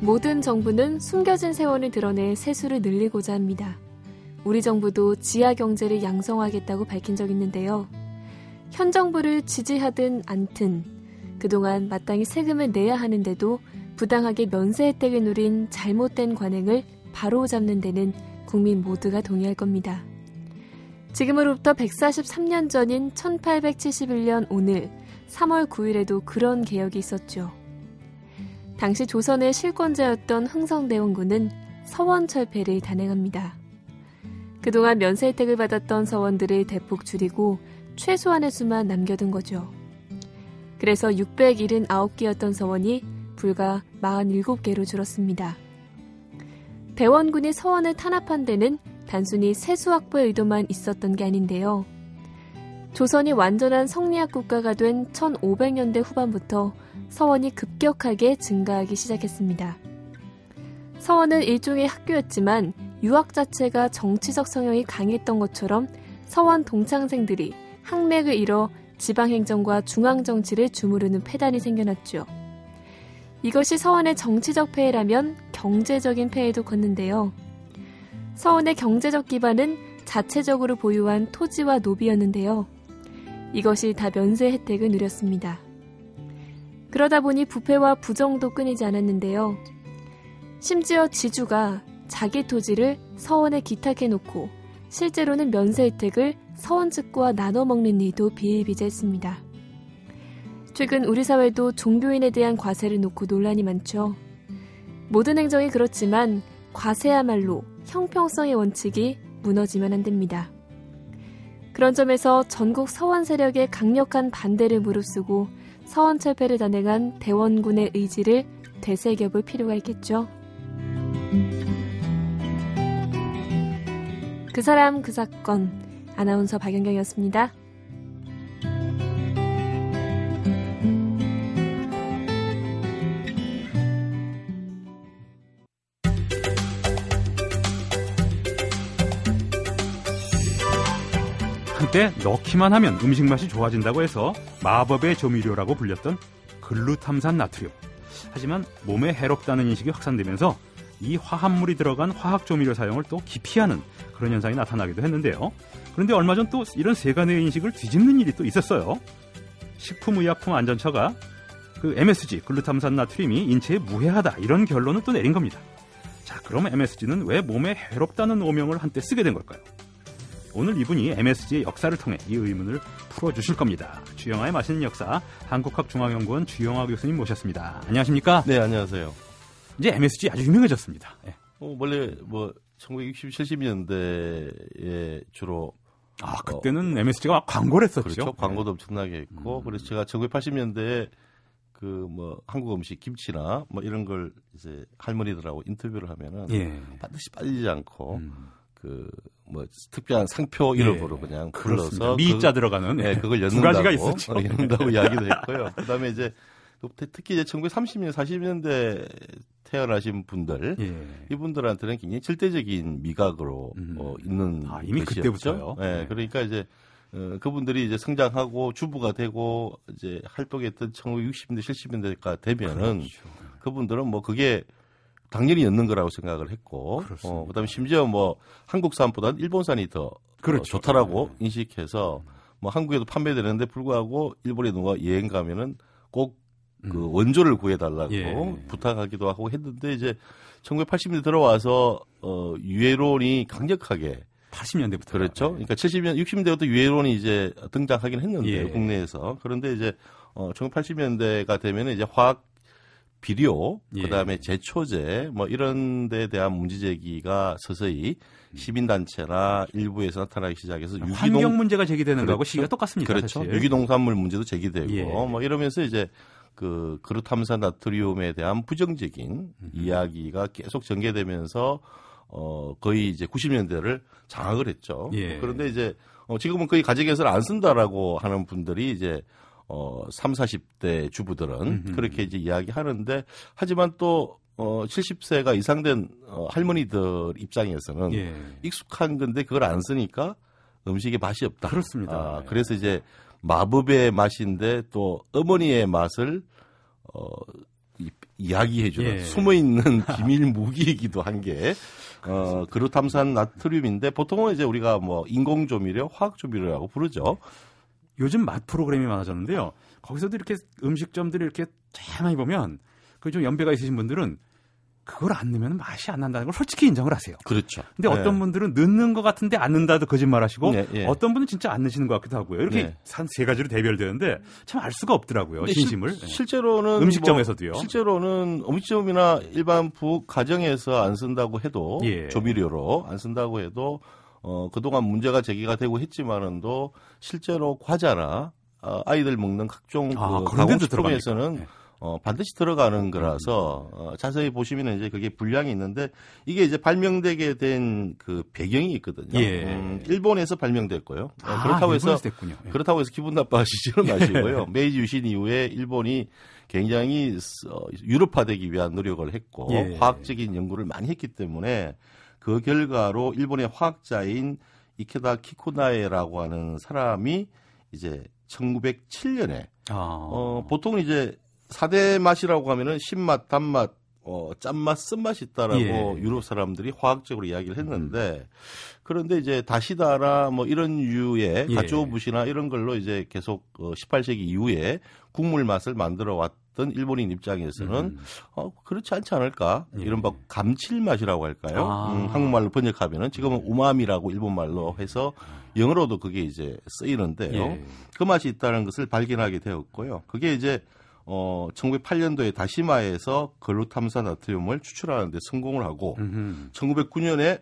[SPEAKER 4] 모든 정부는 숨겨진 세원을 드러내 세수를 늘리고자 합니다. 우리 정부도 지하 경제를 양성하겠다고 밝힌 적 있는데요. 현 정부를 지지하든 않든 그동안 마땅히 세금을 내야 하는데도 부당하게 면세 혜택을 누린 잘못된 관행을 바로잡는 데는 국민 모두가 동의할 겁니다. 지금으로부터 143년 전인 1871년 오늘 3월 9일에도 그런 개혁이 있었죠. 당시 조선의 실권자였던 흥성대원군은 서원 철폐를 단행합니다. 그동안 면세 혜택을 받았던 서원들을 대폭 줄이고 최소한의 수만 남겨둔 거죠. 그래서 679개였던 서원이 불과 47개로 줄었습니다. 대원군이 서원을 탄압한 데는 단순히 세수 확보의 의도만 있었던 게 아닌데요. 조선이 완전한 성리학 국가가 된 1500년대 후반부터 서원이 급격하게 증가하기 시작했습니다. 서원은 일종의 학교였지만 유학 자체가 정치적 성향이 강했던 것처럼 서원 동창생들이 학맥을 잃어 지방행정과 중앙정치를 주무르는 폐단이 생겨났죠. 이것이 서원의 정치적 폐해라면 경제적인 폐해도 컸는데요. 서원의 경제적 기반은 자체적으로 보유한 토지와 노비였는데요. 이것이 다 면세 혜택을 누렸습니다. 그러다 보니 부패와 부정도 끊이지 않았는데요. 심지어 지주가 자기 토지를 서원에 기탁해 놓고 실제로는 면세 혜택을 서원 측과 나눠 먹는 일도 비일비재했습니다. 최근 우리 사회도 종교인에 대한 과세를 놓고 논란이 많죠. 모든 행정이 그렇지만 과세야말로 형평성의 원칙이 무너지면 안 됩니다. 그런 점에서 전국 서원 세력의 강력한 반대를 무릅쓰고 서원 철폐를 단행한 대원군의 의지를 되새겨볼 필요가 있겠죠. 그 사람 그 사건 아나운서 박연경이었습니다.
[SPEAKER 2] 때 넣기만 하면 음식 맛이 좋아진다고 해서 마법의 조미료라고 불렸던 글루탐산 나트륨. 하지만 몸에 해롭다는 인식이 확산되면서 이 화합물이 들어간 화학 조미료 사용을 또 기피하는 그런 현상이 나타나기도 했는데요. 그런데 얼마 전 또 이런 세간의 인식을 뒤집는 일이 또 있었어요. 식품의약품안전처가 그 MSG 글루탐산 나트륨이 인체에 무해하다 이런 결론을 또 내린 겁니다. 자, 그럼 MSG는 왜 몸에 해롭다는 오명을 한때 쓰게 된 걸까요? 오늘 이분이 MSG의 역사를 통해 이 의문을 풀어주실 겁니다. 주영아의 맛있는 역사 한국학중앙연구원 주영아 교수님 모셨습니다. 안녕하십니까?
[SPEAKER 5] 네, 안녕하세요.
[SPEAKER 2] 이제 MSG 아주 유명해졌습니다. 예.
[SPEAKER 5] 어, 원래 뭐 1960, 70년대에 주로
[SPEAKER 2] 아 그때는 MSG가 광고를 했었죠.
[SPEAKER 5] 그렇죠. 광고도 엄청나게 했고
[SPEAKER 2] 음.
[SPEAKER 5] 그래서 제가 1980년대에 그 뭐 한국 음식 김치나 뭐 이런 걸 이제 할머니들하고 인터뷰를 하면은
[SPEAKER 2] 예.
[SPEAKER 5] 반드시 빠지지 않고
[SPEAKER 2] 음.
[SPEAKER 5] 그 뭐 특별한 상표
[SPEAKER 2] 예.
[SPEAKER 5] 이름으로 그냥
[SPEAKER 2] 그렇습니다.
[SPEAKER 5] 불러서
[SPEAKER 2] 미자
[SPEAKER 5] 그,
[SPEAKER 2] 들어가는
[SPEAKER 5] 네, 그걸
[SPEAKER 2] 두
[SPEAKER 5] 엮는다고
[SPEAKER 2] 가지가 있었죠.
[SPEAKER 5] 어, 엮는다고 이야기도 했고요. 그다음에 이제 특히 이제 1930년 40년대 태어나신 분들
[SPEAKER 2] 예.
[SPEAKER 5] 이분들한테는 굉장히 절대적인 미각으로
[SPEAKER 2] 음.
[SPEAKER 5] 어, 있는
[SPEAKER 2] 아, 이미
[SPEAKER 5] 것이었죠.
[SPEAKER 2] 그때부터요?
[SPEAKER 5] 네,
[SPEAKER 2] 네.
[SPEAKER 5] 그러니까 이제 어, 그분들이 이제 성장하고 주부가 되고 이제 활동했던 1960년대 70년대가 되면은
[SPEAKER 2] 그렇죠.
[SPEAKER 5] 그분들은 뭐 그게 당연히 였는 거라고 생각을 했고
[SPEAKER 2] 그렇습니다.
[SPEAKER 5] 어, 그다음에 심지어 뭐 한국산보다는 일본산이 더
[SPEAKER 2] 그렇죠.
[SPEAKER 5] 어, 좋다라고
[SPEAKER 2] 네.
[SPEAKER 5] 인식해서 뭐 한국에도 판매되는데 불구하고 일본에 누가 여행 가면은 꼭그 원조를 구해달라고
[SPEAKER 2] 음. 예.
[SPEAKER 5] 부탁하기도 하고 했는데 이제 1980년대 들어와서 어 유해론이 강력하게
[SPEAKER 2] 80년대부터
[SPEAKER 5] 그렇죠. 그러니까 70년 60년대부터 유해론이 이제 등장하긴 했는데
[SPEAKER 2] 예.
[SPEAKER 5] 요 국내에서 그런데 이제 어 1980년대가 되면은 이제 화학 비료
[SPEAKER 2] 예.
[SPEAKER 5] 그다음에 제초제 뭐 이런 데에 대한 문제 제기가 서서히 시민 단체나 일부에서 나타나기 시작해서 유기농
[SPEAKER 2] 환경 문제가 제기되는 거하고
[SPEAKER 5] 그렇죠.
[SPEAKER 2] 시기가 똑같습니다.
[SPEAKER 5] 그렇죠.
[SPEAKER 2] 사실.
[SPEAKER 5] 유기농산물 문제도 제기되고
[SPEAKER 2] 예.
[SPEAKER 5] 뭐 이러면서 이제 그 그루탐산 나트륨에 대한 부정적인 이야기가 계속 전개되면서 어 거의 이제 90년대를 장악을 했죠.
[SPEAKER 2] 예.
[SPEAKER 5] 그런데 이제 어 지금은 거의 가정에서는 안 쓴다라고 하는 분들이 이제 어 3, 40대 주부들은
[SPEAKER 2] 음흠.
[SPEAKER 5] 그렇게 이제 이야기하는데 하지만 또 어 70세가 이상 된 어, 할머니들 입장에서는
[SPEAKER 2] 예.
[SPEAKER 5] 익숙한 건데 그걸 안 쓰니까 음식에 맛이 없다.
[SPEAKER 2] 그렇습니다.
[SPEAKER 5] 아,
[SPEAKER 2] 네.
[SPEAKER 5] 그래서 이제 마법의 맛인데 또 어머니의 맛을 어 이- 이야기해주는
[SPEAKER 2] 예.
[SPEAKER 5] 숨어 있는 비밀 무기이기도 한 게 어, 그루탐산 나트륨인데 보통은 이제 우리가 뭐 인공 조미료, 화학 조미료라고 부르죠.
[SPEAKER 2] 요즘 맛 프로그램이 많아졌는데요. 거기서도 이렇게 음식점들이 이렇게 다양하게 보면 그 좀 연배가 있으신 분들은 그걸 안 넣으면 맛이 안 난다는 걸 솔직히 인정을 하세요.
[SPEAKER 5] 그렇죠.
[SPEAKER 2] 근데 어떤 분들은 넣는 것 같은데 안 넣는다도 거짓말하시고
[SPEAKER 5] 네, 예.
[SPEAKER 2] 어떤 분은 진짜 안 넣으시는 것 같기도 하고요. 이렇게
[SPEAKER 5] 네.
[SPEAKER 2] 한세 가지로 대별되는데 참 알 수가 없더라고요. 진심을.
[SPEAKER 5] 실,
[SPEAKER 2] 네.
[SPEAKER 5] 실제로는
[SPEAKER 2] 음식점에서도요.
[SPEAKER 5] 뭐 실제로는 음식점이나 일반 부 가정에서 안 쓴다고 해도
[SPEAKER 2] 예.
[SPEAKER 5] 조미료로 안 쓴다고 해도 어 그동안 문제가 제기가 되고 했지만은도 실제로 과자나 어, 아이들 먹는 각종
[SPEAKER 2] 아,
[SPEAKER 5] 그 가공식품에서는?
[SPEAKER 2] 네.
[SPEAKER 5] 어, 반드시 들어가는 거라서 어, 자세히 보시면 이제 그게 분량이 있는데 이게 이제 발명되게 된 그 배경이 있거든요.
[SPEAKER 2] 예.
[SPEAKER 5] 음, 일본에서 발명됐고요. 어,
[SPEAKER 2] 아,
[SPEAKER 5] 그렇다고 해서.
[SPEAKER 2] 예.
[SPEAKER 5] 그렇다고 해서 기분 나빠하시지는 마시고요. 메이지 유신 이후에 일본이 굉장히 어, 유럽화되기 위한 노력을 했고
[SPEAKER 2] 예.
[SPEAKER 5] 화학적인 연구를 많이 했기 때문에 그 결과로 일본의 화학자인 이케다 키코나에라고 하는 사람이 이제 1907년에
[SPEAKER 2] 아.
[SPEAKER 5] 어, 보통 이제 사대 맛이라고 하면은 신맛, 단맛, 어, 짠맛, 쓴맛이 있다라고
[SPEAKER 2] 예.
[SPEAKER 5] 유럽 사람들이 화학적으로 이야기를 했는데 그런데 이제 다시다나 뭐 이런 유의
[SPEAKER 2] 예.
[SPEAKER 5] 가쪼부시나 이런 걸로 이제 계속 어, 18세기 이후에 국물 맛을 만들어 왔 던 일본인 입장에서는
[SPEAKER 2] 음.
[SPEAKER 5] 어, 그렇지 않지 않을까?
[SPEAKER 2] 예.
[SPEAKER 5] 이른바 감칠맛이라고 할까요?
[SPEAKER 2] 아.
[SPEAKER 5] 음, 한국말로 번역하면은 지금은 우마미라고 일본말로 해서 영어로도 그게 이제 쓰이는데요.
[SPEAKER 2] 예.
[SPEAKER 5] 그 맛이 있다는 것을 발견하게 되었고요. 그게 이제 어 1908년도에 다시마에서 글루탐산 나트륨을 추출하는데 성공을 하고
[SPEAKER 2] 음흠.
[SPEAKER 5] 1909년에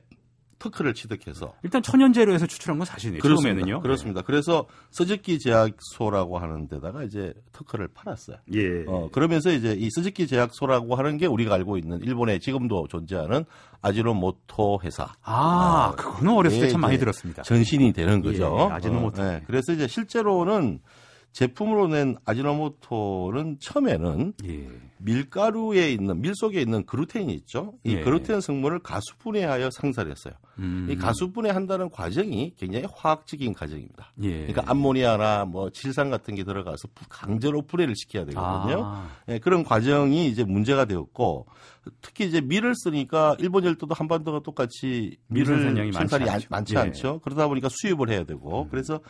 [SPEAKER 5] 특허를 취득해서
[SPEAKER 2] 일단 천연재료에서 추출한 건 사실이에요. 처음에는요.
[SPEAKER 5] 그렇습니다. 그래서 서적기 제약소라고 하는 데다가 이제 특허를 팔았어요.
[SPEAKER 2] 네. 예.
[SPEAKER 5] 어, 그러면서 이제 이 스즈키 제약소라고 하는 게 우리가 알고 있는 일본에 지금도 존재하는 아지노모토 회사
[SPEAKER 2] 아, 그거는 어렸을 때
[SPEAKER 5] 예,
[SPEAKER 2] 참 많이 들었습니다.
[SPEAKER 5] 전신이 되는 거죠.
[SPEAKER 2] 예, 아지노모토.
[SPEAKER 5] 어, 예. 그래서 이제 실제로는 제품으로 낸 아지노모토는 처음에는
[SPEAKER 2] 예.
[SPEAKER 5] 밀가루에 있는 밀 속에 있는 그루텐이 있죠. 이
[SPEAKER 2] 예.
[SPEAKER 5] 그루텐 성분을 가수분해하여 상사했어요.
[SPEAKER 2] 음.
[SPEAKER 5] 이 가수분해한다는 과정이 굉장히 화학적인 과정입니다.
[SPEAKER 2] 예.
[SPEAKER 5] 그러니까 암모니아나 뭐 질산 같은 게 들어가서 부- 강제로 분해를 시켜야 되거든요.
[SPEAKER 2] 아,
[SPEAKER 5] 예, 그런 과정이 이제 문제가 되었고 특히 이제 밀을 쓰니까 일본 열도도 한반도가 똑같이
[SPEAKER 2] 밀
[SPEAKER 5] 밀을
[SPEAKER 2] 생산량이 많지 않죠.
[SPEAKER 5] 많지
[SPEAKER 2] 예. 음.
[SPEAKER 5] 않죠. 그러다 보니까 수입을 해야 되고 그래서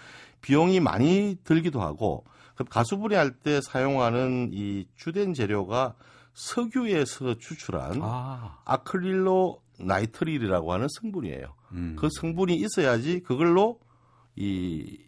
[SPEAKER 5] 비용이 많이 들기도 하고 그 가수분해 할 때 사용하는 이 주된 재료가 석유에서 추출한
[SPEAKER 2] 아,
[SPEAKER 5] 아크릴로 나이트릴이라고 하는 성분이에요.
[SPEAKER 2] 음.
[SPEAKER 5] 그 성분이 있어야지 그걸로 이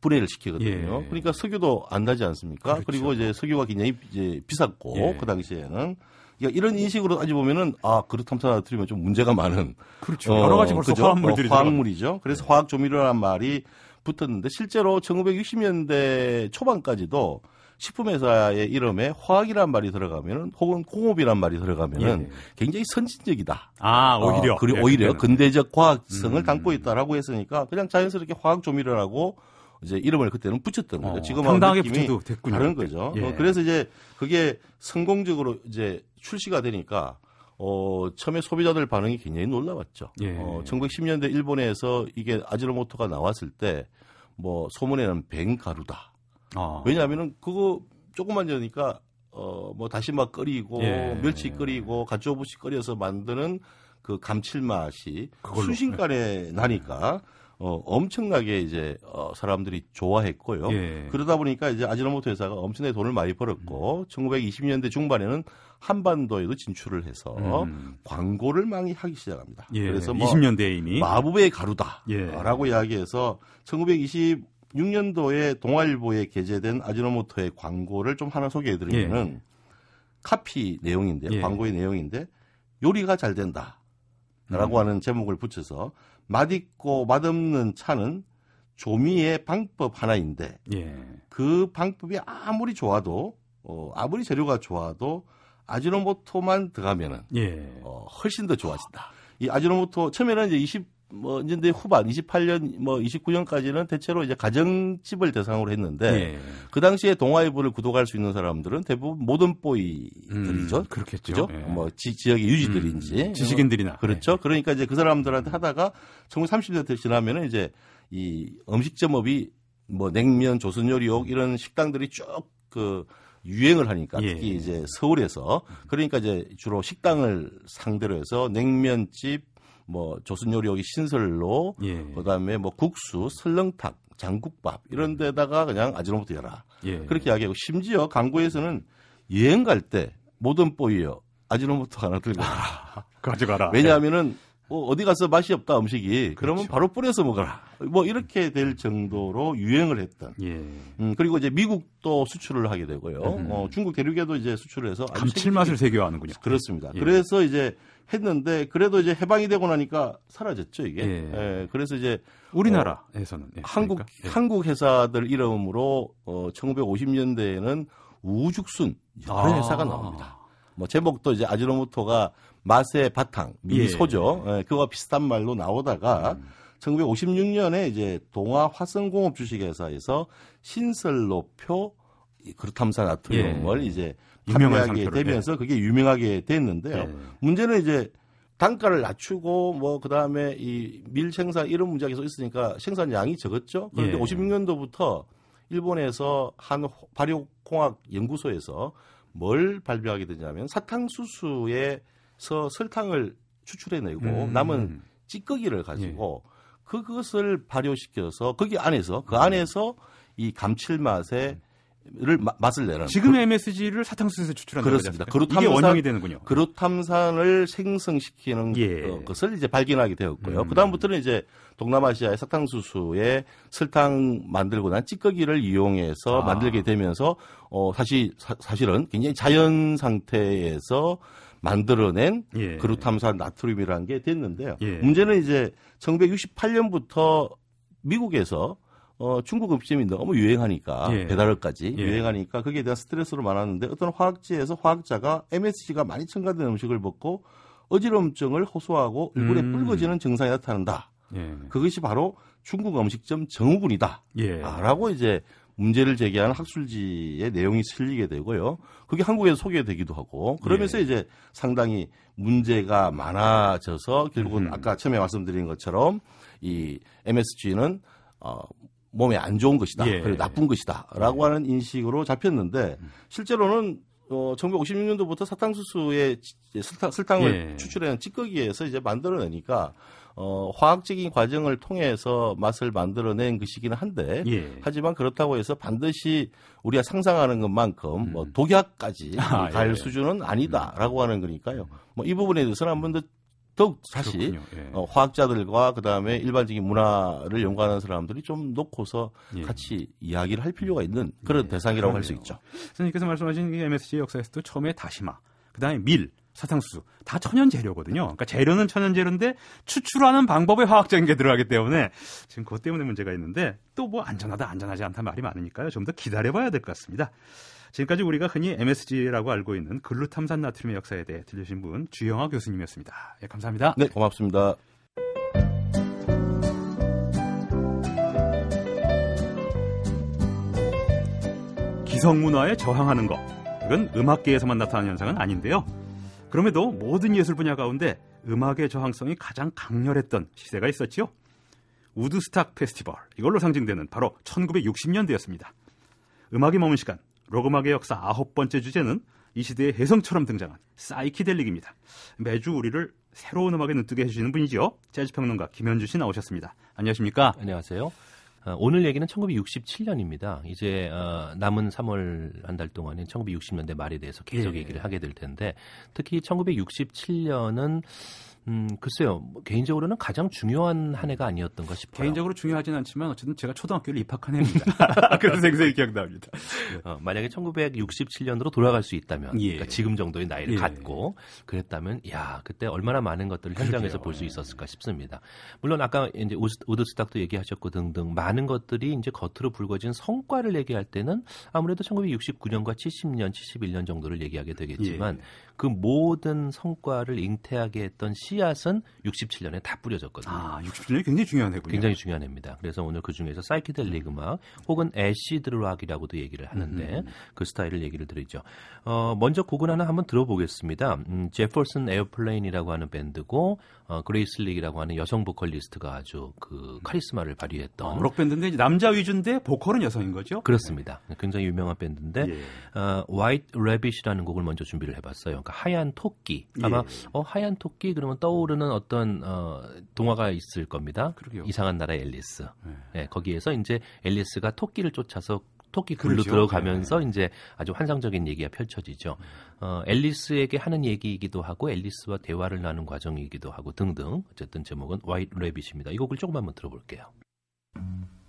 [SPEAKER 5] 분해를 시키거든요.
[SPEAKER 2] 예.
[SPEAKER 5] 그러니까 석유도 안 나지 않습니까?
[SPEAKER 2] 그렇죠.
[SPEAKER 5] 그리고 이제 석유가 굉장히 이제 비쌌고
[SPEAKER 2] 예.
[SPEAKER 5] 그 당시에는 그러니까 이런 인식으로 따지 보면은 아 그루탐산나트륨은 좀 문제가 많은
[SPEAKER 2] 그렇죠. 여러 가지 벌써
[SPEAKER 5] 그죠?
[SPEAKER 2] 화합물들이
[SPEAKER 5] 어, 화학물이죠. 그래서 화학 조미료란 말이 붙었는데 실제로 1960년대 초반까지도 식품회사의 이름에 화학이란 말이 들어가면은 혹은 공업이란 말이 들어가면은
[SPEAKER 2] 예.
[SPEAKER 5] 굉장히 선진적이다.
[SPEAKER 2] 아, 오히려.
[SPEAKER 5] 어, 그리고
[SPEAKER 2] 예,
[SPEAKER 5] 오히려
[SPEAKER 2] 그때는.
[SPEAKER 5] 근대적 과학성을
[SPEAKER 2] 음.
[SPEAKER 5] 담고 있다라고 했으니까 그냥 자연스럽게 화학 조미료라고 이제 이름을 그때는 붙였던 거죠.
[SPEAKER 2] 어,
[SPEAKER 5] 지금하고 느낌이. 다른. 거죠.
[SPEAKER 2] 예.
[SPEAKER 5] 어, 그래서 이제 그게 성공적으로 이제 출시가 되니까 어, 처음에 소비자들 반응이 굉장히 놀라웠죠.
[SPEAKER 2] 예.
[SPEAKER 5] 어, 1910년대 일본에서 이게 아지노모토가 나왔을 때 뭐 소문에는 뱅 가루다.
[SPEAKER 2] 아.
[SPEAKER 5] 왜냐하면은 그거 조금만 되니까 어 뭐 다시마 끓이고
[SPEAKER 2] 예.
[SPEAKER 5] 멸치 끓이고 가츠오부시 끓여서 만드는 그 감칠맛이. 순식간에 나니까 어 엄청나게 이제 어 사람들이 좋아했고요.
[SPEAKER 2] 예.
[SPEAKER 5] 그러다 보니까 이제 아지노모토 회사가 엄청나게 돈을 많이 벌었고 1920년대 중반에는 한반도에도 진출을 해서
[SPEAKER 2] 음.
[SPEAKER 5] 광고를 많이 하기 시작합니다.
[SPEAKER 2] 예.
[SPEAKER 5] 그래서 뭐
[SPEAKER 2] 20년대에 이미.
[SPEAKER 5] 마법의 가루다.
[SPEAKER 2] 예.
[SPEAKER 5] 라고 이야기해서 1926년도에 동아일보에 게재된 아지노모토의 광고를 좀 하나 소개해 드리면은 카피 내용인데요.
[SPEAKER 2] 예.
[SPEAKER 5] 광고의 내용인데 요리가 잘 된다. 라고
[SPEAKER 2] 음.
[SPEAKER 5] 하는 제목을 붙여서 맛있고 맛없는 차는 조미의 방법 하나인데
[SPEAKER 2] 예.
[SPEAKER 5] 그 방법이 아무리 좋아도 어, 아무리 재료가 좋아도 아지노모토만 들어가면은
[SPEAKER 2] 예.
[SPEAKER 5] 어, 훨씬 더 좋아진다. 이 아지노모토 처음에는 이제 20 뭐 년대 후반 28년 뭐 29년까지는 대체로 이제 가정집을 대상으로 했는데
[SPEAKER 2] 예.
[SPEAKER 5] 그 당시에 동아일보를 구독할 수 있는 사람들은 대부분 모던 보이들이죠.
[SPEAKER 2] 음, 그렇겠죠. 예.
[SPEAKER 5] 뭐 지, 지역의 유지들인지
[SPEAKER 2] 음, 지식인들이나.
[SPEAKER 5] 그렇죠. 그러니까 이제 그 사람들한테 하다가 1930년대 지나면은 이제 이 음식점업이 뭐 냉면, 조선 요리옥 이런 식당들이 쭉그 유행을 하니까
[SPEAKER 2] 예.
[SPEAKER 5] 특히 이제 서울에서 그러니까 이제 주로 식당을 상대로 해서 냉면집, 뭐 조선 요리옥이 신설로
[SPEAKER 2] 예.
[SPEAKER 5] 그다음에 뭐 국수, 설렁탕, 장국밥 이런 데다가 그냥 아지노모토 열라
[SPEAKER 2] 예.
[SPEAKER 5] 그렇게 이야기하고 심지어 광고에서는 여행 갈 때 모던 보이어 아지노모토 하나 들고 가라.
[SPEAKER 2] 가져가라.
[SPEAKER 5] 왜냐하면은 어, 어디 가서 맛이 없다 음식이 그러면
[SPEAKER 2] 그렇죠.
[SPEAKER 5] 바로 뿌려서 먹어라. 뭐 이렇게 될 정도로 유행을 했던.
[SPEAKER 2] 예.
[SPEAKER 5] 음, 그리고 이제 미국도 수출을 하게 되고요.
[SPEAKER 2] 음.
[SPEAKER 5] 어, 중국 대륙에도 이제 수출을 해서 아주
[SPEAKER 2] 감칠맛을 세교하는군요.
[SPEAKER 5] 그렇습니다.
[SPEAKER 2] 예.
[SPEAKER 5] 그래서 이제 했는데 그래도 이제 해방이 되고 나니까 사라졌죠 이게.
[SPEAKER 2] 예.
[SPEAKER 5] 예, 그래서 이제
[SPEAKER 2] 우리나라에서는 예,
[SPEAKER 5] 한국
[SPEAKER 2] 그러니까. 예.
[SPEAKER 5] 한국 회사들 이름으로 어, 1950년대에는 우죽순 여러
[SPEAKER 2] 아.
[SPEAKER 5] 회사가 나옵니다. 뭐 제목도 이제 아지노모토가 맛의 바탕 미소죠. 예, 그와 비슷한 말로 나오다가
[SPEAKER 2] 음.
[SPEAKER 5] 1956년에 이제 동아 화성공업 주식회사에서 신설로표 이 그루탐산 나트륨을
[SPEAKER 2] 예.
[SPEAKER 5] 이제 판매하게
[SPEAKER 2] 상표로,
[SPEAKER 5] 되면서 그게 유명하게 됐는데요.
[SPEAKER 2] 예.
[SPEAKER 5] 문제는 이제 단가를 낮추고 뭐 그다음에 이 밀 생산 이런 문제가 계속 있으니까 생산량이 적었죠. 그런데
[SPEAKER 2] 예.
[SPEAKER 5] 56년도부터 일본에서 한 호- 발효공학 연구소에서 뭘 발표하게 되냐면 사탕수수에 서 설탕을 추출해내고
[SPEAKER 2] 음.
[SPEAKER 5] 남은 찌꺼기를 가지고 그것을 발효시켜서 거기 안에서 그 안에서 이 감칠맛에 마- 맛을 내는
[SPEAKER 2] 지금의 MSG를 사탕수수에서 추출한다고
[SPEAKER 5] 그렇습니다. 그루탐산-
[SPEAKER 2] 이게 원형이 되는군요.
[SPEAKER 5] 그루탐산을 생성시키는
[SPEAKER 2] 예.
[SPEAKER 5] 어, 것을 이제 발견하게 되었고요.
[SPEAKER 2] 음.
[SPEAKER 5] 그 다음부터는 이제 동남아시아의 사탕수수에 설탕 만들고 난 찌꺼기를 이용해서
[SPEAKER 2] 아.
[SPEAKER 5] 만들게 되면서 어 사실 사, 실은 굉장히 자연 상태에서 만들어낸
[SPEAKER 2] 예.
[SPEAKER 5] 그루탐산 나트륨이라는 게 됐는데요.
[SPEAKER 2] 예.
[SPEAKER 5] 문제는 이제 1968년부터 미국에서 어, 중국 음식점이 너무 유행하니까
[SPEAKER 2] 예.
[SPEAKER 5] 배달업까지
[SPEAKER 2] 예.
[SPEAKER 5] 유행하니까 거기에 대한 스트레스로 많았는데 어떤 화학지에서 화학자가 MSG가 많이 첨가된 음식을 먹고 어지럼증을 호소하고 얼굴에
[SPEAKER 2] 음.
[SPEAKER 5] 붉어지는 증상이 나타난다.
[SPEAKER 2] 예.
[SPEAKER 5] 그것이 바로 중국 음식점 정우군이다.
[SPEAKER 2] 예.
[SPEAKER 5] 아, 라고 이제 문제를 제기하는 학술지의 내용이 실리게 되고요. 그게 한국에서 소개되기도 하고 그러면서
[SPEAKER 2] 예.
[SPEAKER 5] 이제 상당히 문제가 많아져서 결국은
[SPEAKER 2] 음흠.
[SPEAKER 5] 아까 처음에 말씀드린 것처럼 이 MSG는 어, 몸에 안 좋은 것이다.
[SPEAKER 2] 예.
[SPEAKER 5] 그리고 나쁜 것이다라고 하는 인식으로 잡혔는데 실제로는 어, 1956년도부터 사탕수수의 지- 설탕, 설탕을
[SPEAKER 2] 예.
[SPEAKER 5] 추출하는 찌꺼기에서 이제 만들어내니까 어, 화학적인 과정을 통해서 맛을 만들어낸 것이기는 한데
[SPEAKER 2] 예.
[SPEAKER 5] 하지만 그렇다고 해서 반드시 우리가 상상하는 것만큼 뭐 독약까지
[SPEAKER 2] 아,
[SPEAKER 5] 갈
[SPEAKER 2] 예.
[SPEAKER 5] 수준은 아니다라고 하는 거니까요. 뭐 이 부분에 대해서는 한 번 더 더욱 다시.
[SPEAKER 2] 예.
[SPEAKER 5] 어, 화학자들과 그 다음에 일반적인 문화를 연구하는 사람들이 좀 놓고서
[SPEAKER 2] 예.
[SPEAKER 5] 같이 이야기를 할 필요가 있는 그런 대상이라고 할 수. 있죠.
[SPEAKER 2] 선생님께서 말씀하신 이 MSG 역사에서도 처음에 다시마, 그다음에 밀, 사탕수수 다 천연 재료거든요. 그러니까 재료는 천연 재료인데 추출하는 방법에 화학적인 게 들어가기 때문에 지금 그것 때문에 문제가 있는데 또 뭐 안전하다 안전하지 않다 말이 많으니까요. 좀 더 기다려봐야 될 것 같습니다. 지금까지 우리가 흔히 MSG라고 알고 있는 글루탐산 나트륨의 역사에 대해 들려주신 분 주영아 교수님이었습니다. 예, 감사합니다.
[SPEAKER 5] 네, 고맙습니다.
[SPEAKER 2] 기성 문화에 저항하는 것. 이건 음악계에서만 나타나는 현상은 아닌데요. 그럼에도 모든 예술 분야 가운데 음악의 저항성이 가장 강렬했던 시대가 있었지요. 우드스탁 페스티벌. 이걸로 상징되는 바로 1960년대였습니다. 음악이 머문 시간. 록음악의 역사 아홉 번째 주제는 이 시대의 혜성처럼 등장한 사이키델릭입니다. 매주 우리를 새로운 음악에 눈뜨게 해주시는 분이죠. 재즈 평론가 김현주 씨 나오셨습니다. 안녕하십니까?
[SPEAKER 6] 안녕하세요. 어, 오늘 얘기는 1967년입니다. 이제 어, 남은 3월 한 달 동안은 1960년대 말에 대해서 계속
[SPEAKER 2] 예.
[SPEAKER 6] 얘기를 하게 될 텐데 특히 1967년은 음, 글쎄요. 뭐 개인적으로는 가장 중요한 한 해가 아니었던가 싶어요.
[SPEAKER 2] 개인적으로 중요하진 않지만 어쨌든 제가 초등학교를 입학한 해입니다. 그래서 생생히 기억납니다.
[SPEAKER 6] 어, 만약에 1967년으로 돌아갈 수 있다면
[SPEAKER 2] 예.
[SPEAKER 6] 그러니까 지금 정도의 나이를
[SPEAKER 2] 예.
[SPEAKER 6] 갖고 그랬다면 야 그때 얼마나 많은 것들을 현장에서. 볼 수 있었을까 싶습니다. 물론 아까 이제 우드- 우드스탁도 얘기하셨고 등등 많은 것들이 이제 겉으로 불거진 성과를 얘기할 때는 아무래도 1969년과 70년, 71년 정도를 얘기하게 되겠지만
[SPEAKER 2] 예.
[SPEAKER 6] 그 모든 성과를 잉태하게 했던 씨앗은 67년에 다 뿌려졌거든요.
[SPEAKER 2] 아, 67년이 굉장히 중요한 해군요.
[SPEAKER 6] 굉장히 중요한 해입니다. 그래서 오늘 그 중에서 사이키델릭 음악 혹은 acid rock이라고도 얘기를 하는 데 그 스타일을 얘기를 드리죠. 어, 먼저 곡을 하나 한번 들어보겠습니다. 음, 제퍼슨 에어플레인이라고 하는 밴드고 어, 그레이스 슬릭이라고 하는 여성 보컬리스트가 아주 그 카리스마를 발휘했던
[SPEAKER 2] 어, 록 밴드인데 이제 남자 위주인데 보컬은 여성인 거죠?
[SPEAKER 6] 그렇습니다. 굉장히 유명한 밴드인데
[SPEAKER 2] 예.
[SPEAKER 6] 어, White Rabbit이라는 곡을 먼저 준비를 해봤어요. 그러니까 하얀 토끼. 아마
[SPEAKER 2] 예.
[SPEAKER 6] 어, 하얀 토끼 그러면 떠오르는 어떤 어, 동화가 있을 겁니다.
[SPEAKER 2] 그러게요.
[SPEAKER 6] 이상한 나라 앨리스.
[SPEAKER 2] 네.
[SPEAKER 6] 예, 거기에서 이제 앨리스가 토끼를 쫓아서 토끼 굴로
[SPEAKER 2] 그렇죠.
[SPEAKER 6] 들어가면서 이제 아주 환상적인 얘기가 펼쳐지죠. 어, 앨리스에게 하는 얘기이기도 하고 앨리스와 대화를 나눈 과정이기도 하고 등등. 어쨌든 제목은 White Rabbit입니다. 이 곡을 조금 한번 들어볼게요.
[SPEAKER 7] One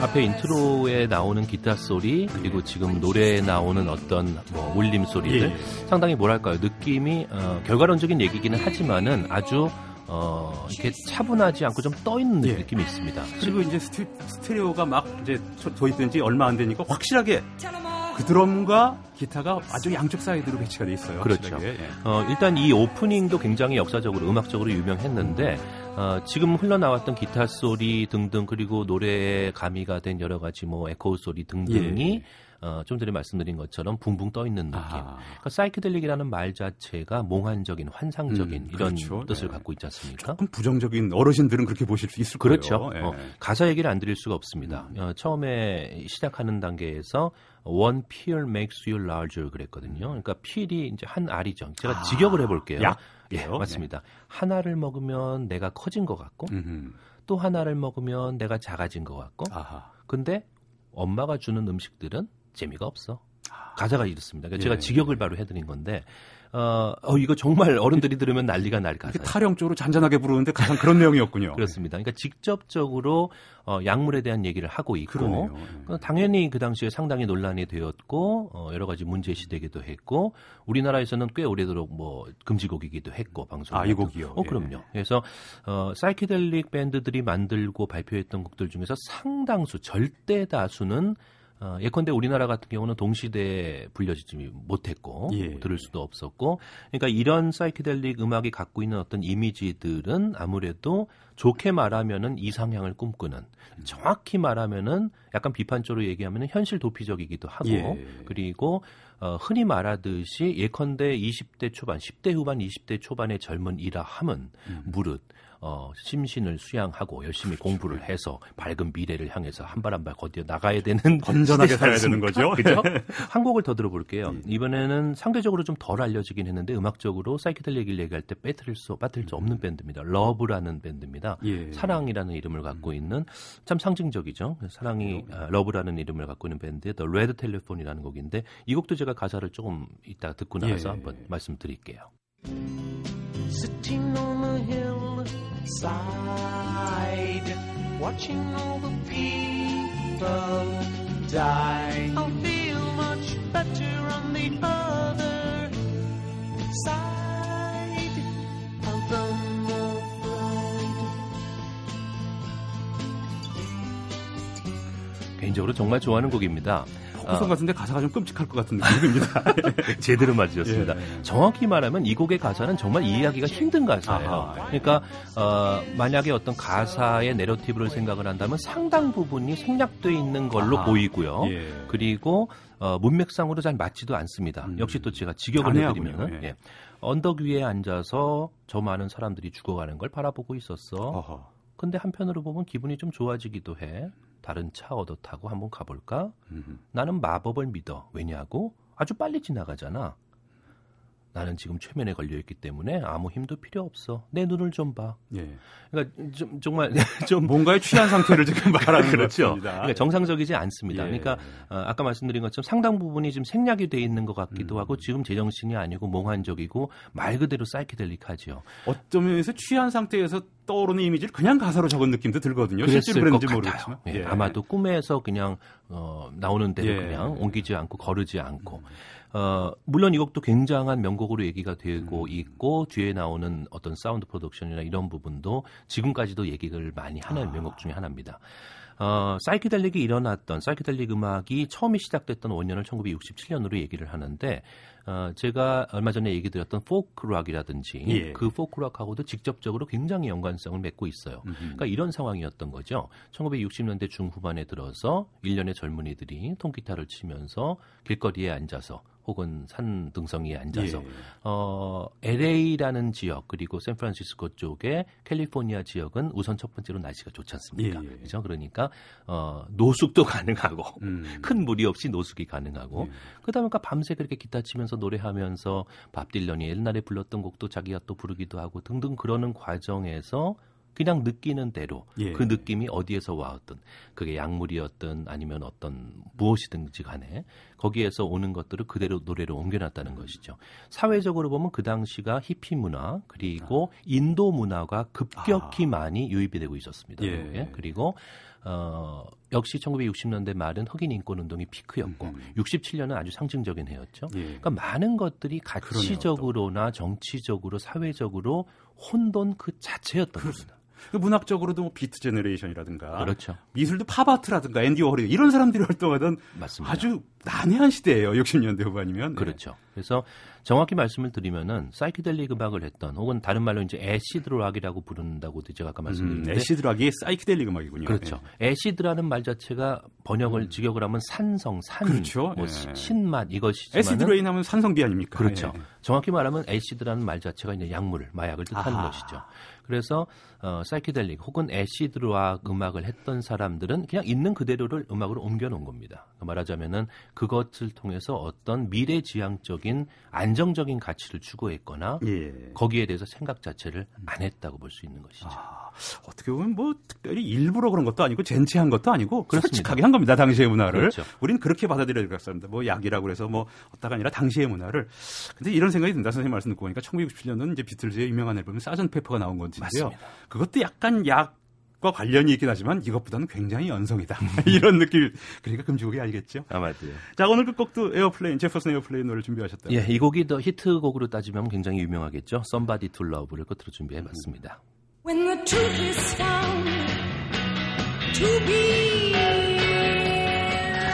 [SPEAKER 6] 앞에 intro에 나오는 기타 소리 그리고 지금 노래에 나오는 어떤 뭐 울림 소리들
[SPEAKER 2] 예.
[SPEAKER 6] 상당히 뭐랄까요 느낌이 어, 결과론적인 얘기기는 하지만은 아주 어, 이렇게 차분하지 않고 좀 떠 있는
[SPEAKER 2] 예.
[SPEAKER 6] 느낌이 있습니다.
[SPEAKER 2] 그리고 이제 스티, 스테레오가 막 이제 소- 도입된 지 얼마 안 되니까 확실하게 그 드럼과 기타가 아주 양쪽 사이드로 배치가 돼 있어요.
[SPEAKER 6] 그렇죠.
[SPEAKER 2] 예.
[SPEAKER 6] 어, 일단 이 오프닝도 굉장히 역사적으로 음악적으로 유명했는데 어, 지금 흘러나왔던 기타 소리 등등 그리고 노래에 가미가 된 여러 가지 뭐 에코 소리 등등이
[SPEAKER 2] 예.
[SPEAKER 6] 어, 좀 전에 말씀드린 것처럼 붕붕 떠 있는 느낌.
[SPEAKER 2] 아하.
[SPEAKER 6] 그러니까 사이키델릭이라는 말 자체가 몽환적인, 환상적인
[SPEAKER 2] 음,
[SPEAKER 6] 이런
[SPEAKER 2] 그렇죠.
[SPEAKER 6] 뜻을
[SPEAKER 2] 네.
[SPEAKER 6] 갖고 있지 않습니까?
[SPEAKER 2] 조금 부정적인 어르신들은 그렇게 보실 수 있을
[SPEAKER 6] 그렇죠.
[SPEAKER 2] 거예요. 예.
[SPEAKER 6] 어, 가사 얘기를 안 드릴 수가 없습니다. 어, 처음에 시작하는 단계에서 one pill makes you larger 그랬거든요. 그러니까 pill이 이제 한 알이죠. 제가
[SPEAKER 2] 아,
[SPEAKER 6] 직역을 해볼게요.
[SPEAKER 2] 약?
[SPEAKER 6] 예,
[SPEAKER 2] 네.
[SPEAKER 6] 맞습니다. 하나를 먹으면 내가 커진 것 같고
[SPEAKER 2] 음흠.
[SPEAKER 6] 또 하나를 먹으면 내가 작아진 것 같고
[SPEAKER 2] 아하.
[SPEAKER 6] 근데 엄마가 주는 음식들은 재미가 없어. 가사가 이렇습니다. 그러니까 제가
[SPEAKER 2] 예.
[SPEAKER 6] 직역을 바로 해드린 건데 어, 어, 이거 정말 어른들이 들으면 난리가 날 가사.
[SPEAKER 2] 타령적으로 잔잔하게 부르는데 가장 그런 내용이었군요.
[SPEAKER 6] 그렇습니다. 그러니까 직접적으로 어, 약물에 대한 얘기를 하고 있고
[SPEAKER 2] 그러네요.
[SPEAKER 6] 어, 당연히 그 당시에 상당히 논란이 되었고 어, 여러 가지 문제시되기도 했고 우리나라에서는 꽤 오래도록 뭐 금지곡이기도 했고 방송.
[SPEAKER 2] 아, 이 곡이요?
[SPEAKER 6] 어
[SPEAKER 2] 예.
[SPEAKER 6] 그럼요. 그래서 어, 사이키델릭 밴드들이 만들고 발표했던 곡들 중에서 상당수 절대 다수는 어, 예컨대 우리나라 같은 경우는 동시대에 불려지지 못했고
[SPEAKER 2] 예.
[SPEAKER 6] 들을 수도 없었고 그러니까 이런 사이키델릭 음악이 갖고 있는 어떤 이미지들은 아무래도 좋게 말하면은 이상향을 꿈꾸는 정확히 말하면은 약간 비판적으로 얘기하면은 현실 도피적이기도 하고
[SPEAKER 2] 예.
[SPEAKER 6] 그리고 어, 흔히 말하듯이 예컨대 20대 초반, 10대 후반, 20대 초반의 젊은이라 함은
[SPEAKER 2] 음.
[SPEAKER 6] 무릇 어, 심신을 수양하고 열심히 공부를 해서 밝은 미래를 향해서 한 발 한 발 거디어 나가야 되는
[SPEAKER 2] 건전하게 살아야 되는? 거죠?
[SPEAKER 6] 그죠? 한 곡을 더 들어볼게요. 이번에는 상대적으로 좀 덜 알려지긴 했는데 음악적으로 사이키델릭 얘기를 얘기할 때 빼뜨릴 수 빠뜨릴 수 없는 밴드입니다. Love라는 밴드입니다.
[SPEAKER 2] 예.
[SPEAKER 6] 사랑이라는 이름을 갖고 있는 참 상징적이죠. 사랑이 아, Love라는 이름을 갖고 있는 밴드 The Red Telephone이라는 곡인데 이 곡도 제가 가사를 조금 이따 듣고 나서
[SPEAKER 2] 예.
[SPEAKER 6] 한번 말씀드릴게요.
[SPEAKER 8] Sitting on the hillside, watching all the people die. I'll feel much better on the other side of the ride.
[SPEAKER 6] 개인적으로 정말 좋아하는 곡입니다.
[SPEAKER 2] 후성 같은데 가사가 좀 끔찍할 것 같은 느낌입니다.
[SPEAKER 6] 제대로 맞으셨습니다.
[SPEAKER 2] 예.
[SPEAKER 6] 정확히 말하면 이 곡의 가사는 정말 이해하기가 힘든 가사예요.
[SPEAKER 2] 아하.
[SPEAKER 6] 그러니까 어, 만약에 어떤 가사의 내러티브를 생각을 한다면 상당 부분이 생략돼 있는 걸로
[SPEAKER 2] 아하.
[SPEAKER 6] 보이고요.
[SPEAKER 2] 예.
[SPEAKER 6] 그리고 어, 문맥상으로 잘 맞지도 않습니다.
[SPEAKER 2] 음.
[SPEAKER 6] 역시 또 제가 직역을. 해드리면
[SPEAKER 2] 예.
[SPEAKER 6] 예. 언덕 위에 앉아서 저 많은 사람들이 죽어가는 걸 바라보고 있었어.
[SPEAKER 2] 어허.
[SPEAKER 6] 근데 한편으로 보면 기분이 좀 좋아지기도 해. 다른 차 얻어 타고 한번 가볼까?
[SPEAKER 2] 음흠.
[SPEAKER 6] 나는 마법을 믿어. 왜냐고? 아주 빨리 지나가잖아. 나는 지금 최면에 걸려 있기 때문에 아무 힘도 필요 없어. 내 눈을 좀 봐.
[SPEAKER 2] 예.
[SPEAKER 6] 그러니까 좀 정말 좀
[SPEAKER 2] 뭔가에 취한 상태를 지금 말하는
[SPEAKER 6] 그렇죠. 그러니까 정상적이지 않습니다.
[SPEAKER 2] 예.
[SPEAKER 6] 그러니까 어, 아까 말씀드린 것처럼 상당 부분이 지금 생략이 돼 있는 것 같기도
[SPEAKER 2] 음.
[SPEAKER 6] 하고 지금 제정신이 아니고 몽환적이고 말 그대로 사이키델릭하죠.
[SPEAKER 2] 어떤 면에서 취한 상태에서 떠오르는 이미지를 그냥 가사로 적은 느낌도 들거든요. 실제로
[SPEAKER 6] 같아요.
[SPEAKER 2] 모르겠지만.
[SPEAKER 6] 예, 아마도 꿈에서 그냥 어, 나오는 대로
[SPEAKER 2] 예. 음.
[SPEAKER 6] 그냥 옮기지 않고 거르지 않고 어, 물론 이 곡도 굉장한 명곡으로 얘기가 되고
[SPEAKER 2] 음.
[SPEAKER 6] 있고 뒤에 나오는 어떤 sound production이나 이런 부분도 지금까지도 얘기를 많이 하는
[SPEAKER 2] 아.
[SPEAKER 6] 명곡 중에 하나입니다. 어, 사이키델릭이 일어났던 사이키델릭 음악이 처음에 시작됐던 원년을 1967년으로 얘기를 하는데 어, 제가 얼마 전에 얘기 드렸던 포크락이라든지
[SPEAKER 2] 예.
[SPEAKER 6] 그 포크락하고도 직접적으로 굉장히 연관성을 맺고 있어요. 그러니까 이런 상황이었던 거죠. 1960년대 중후반에 들어서 일련의 젊은이들이 통기타를 치면서 길거리에 앉아서 혹은 산 등성이에 앉아서
[SPEAKER 2] 예.
[SPEAKER 6] 어, LA라는 지역 그리고 샌프란시스코 쪽에 캘리포니아 지역은 우선 첫 번째로 날씨가 좋지 않습니까?
[SPEAKER 2] 예, 예.
[SPEAKER 6] 그죠? 그러니까 어, 노숙도 가능하고
[SPEAKER 2] 음.
[SPEAKER 6] 큰 무리 없이 노숙이 가능하고
[SPEAKER 2] 예.
[SPEAKER 6] 그다음에 그러니까 밤새 그렇게 기타 치면서 노래하면서 밥 딜런이 옛날에 불렀던 곡도 자기가 또 부르기도 하고 등등 그러는 과정에서 그냥 느끼는 대로
[SPEAKER 2] 예.
[SPEAKER 6] 그 느낌이 어디에서 와왔든 그게 약물이었든 아니면 어떤 무엇이든지 간에 거기에서 오는 것들을 그대로 노래로 옮겨놨다는 것이죠. 사회적으로 보면 그 당시가 히피 문화 그리고 인도 문화가 급격히
[SPEAKER 2] 아.
[SPEAKER 6] 많이 유입이 되고 있었습니다.
[SPEAKER 2] 예.
[SPEAKER 6] 그리고 어, 역시 1960년대 말은 흑인 인권 운동이 피크였고
[SPEAKER 2] 음흠.
[SPEAKER 6] 67년은 아주 상징적인 해였죠.
[SPEAKER 2] 예.
[SPEAKER 6] 그러니까 많은 것들이 가치적으로나 정치적으로 사회적으로 혼돈 그 자체였던 겁니다.
[SPEAKER 2] 그 문학적으로도 뭐 Beat Generation이라든가
[SPEAKER 6] 그렇죠.
[SPEAKER 2] 미술도 팝아트라든가 앤디 워홀 이런 사람들이 활동하던
[SPEAKER 6] 맞습니다.
[SPEAKER 2] 아주 난해한 시대예요. 60년대 후반이면. 네.
[SPEAKER 6] 그렇죠. 그래서 정확히 말씀을 드리면은 사이키델릭 음악을 했던 혹은 다른 말로 이제 acid rock이라고 부른다고도 제가 아까
[SPEAKER 2] 음,
[SPEAKER 6] 말씀드렸는데
[SPEAKER 2] acid rock이 사이키델릭 음악이군요.
[SPEAKER 6] 그렇죠.
[SPEAKER 2] 네.
[SPEAKER 6] acid라는 말 자체가 번역을 직역을 하면 산성, 산,
[SPEAKER 2] 그렇죠.
[SPEAKER 6] 뭐
[SPEAKER 2] 예.
[SPEAKER 6] 시- 신맛 이것이지만
[SPEAKER 2] acid rain 하면 산성비 아닙니까?
[SPEAKER 6] 그렇죠.
[SPEAKER 2] 예.
[SPEAKER 6] 정확히 말하면 acid라는 말 자체가 이제 약물, 마약을 뜻하는
[SPEAKER 2] 아하.
[SPEAKER 6] 것이죠. 그래서 어, 사이키델릭 혹은 애시드락 음악을 했던 사람들은 그냥 있는 그대로를 음악으로 옮겨놓은 겁니다. 말하자면은 그것을 통해서 어떤 미래지향적인 안정적인 가치를 추구했거나
[SPEAKER 2] 예.
[SPEAKER 6] 거기에 대해서 생각 자체를 안 했다고 볼 수 있는 것이죠.
[SPEAKER 2] 아, 어떻게 보면 뭐 특별히 일부러 그런 것도 아니고 젠체한 것도 아니고
[SPEAKER 6] 그렇습니다.
[SPEAKER 2] 솔직하게 한 겁니다. 당시의 문화를.
[SPEAKER 6] 그렇죠.
[SPEAKER 2] 우리는 그렇게 받아들여야 될 것 같습니다. 뭐 약이라고 그래서 뭐 어따가 아니라 당시의 문화를. 근데 이런 생각이 든다. 선생님 말씀 듣고 보니까 1967년은 이제 비틀즈의 유명한 앨범 사전 페퍼가 나온 건 데요.
[SPEAKER 6] 맞습니다.
[SPEAKER 2] 그것도 약간 약과 관련이 있긴 하지만 이것보다는 굉장히 연성이다. 이런 느낌. 그러니까 금지곡이 알겠죠.
[SPEAKER 6] 아마도요.
[SPEAKER 2] 자, 오늘 끝곡도 에어플레인, 제퍼슨 에어플레인 노래를 준비하셨다.
[SPEAKER 6] 예, 이 곡이 더 히트곡으로 따지면 굉장히 유명하겠죠. Somebody to Love를 끝으로 준비해봤습니다.
[SPEAKER 7] When the truth is found to be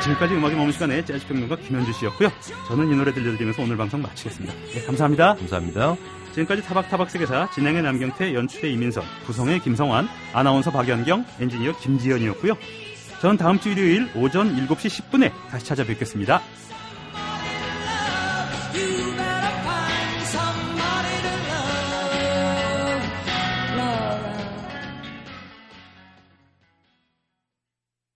[SPEAKER 2] 지금까지 음악의 머문 시간에 재즈 평론가 김현주 씨였고요. 저는 이 노래 들려드리면서 오늘 방송 마치겠습니다. 네, 감사합니다.
[SPEAKER 6] 감사합니다.
[SPEAKER 2] 지금까지 타박타박 세계사 진행의 남경태, 연출의 이민선, 구성의 김성환, 아나운서 박연경, 엔지니어 김지연이었고요. 저는 다음 주 일요일 오전 7시 10분에 다시 찾아뵙겠습니다.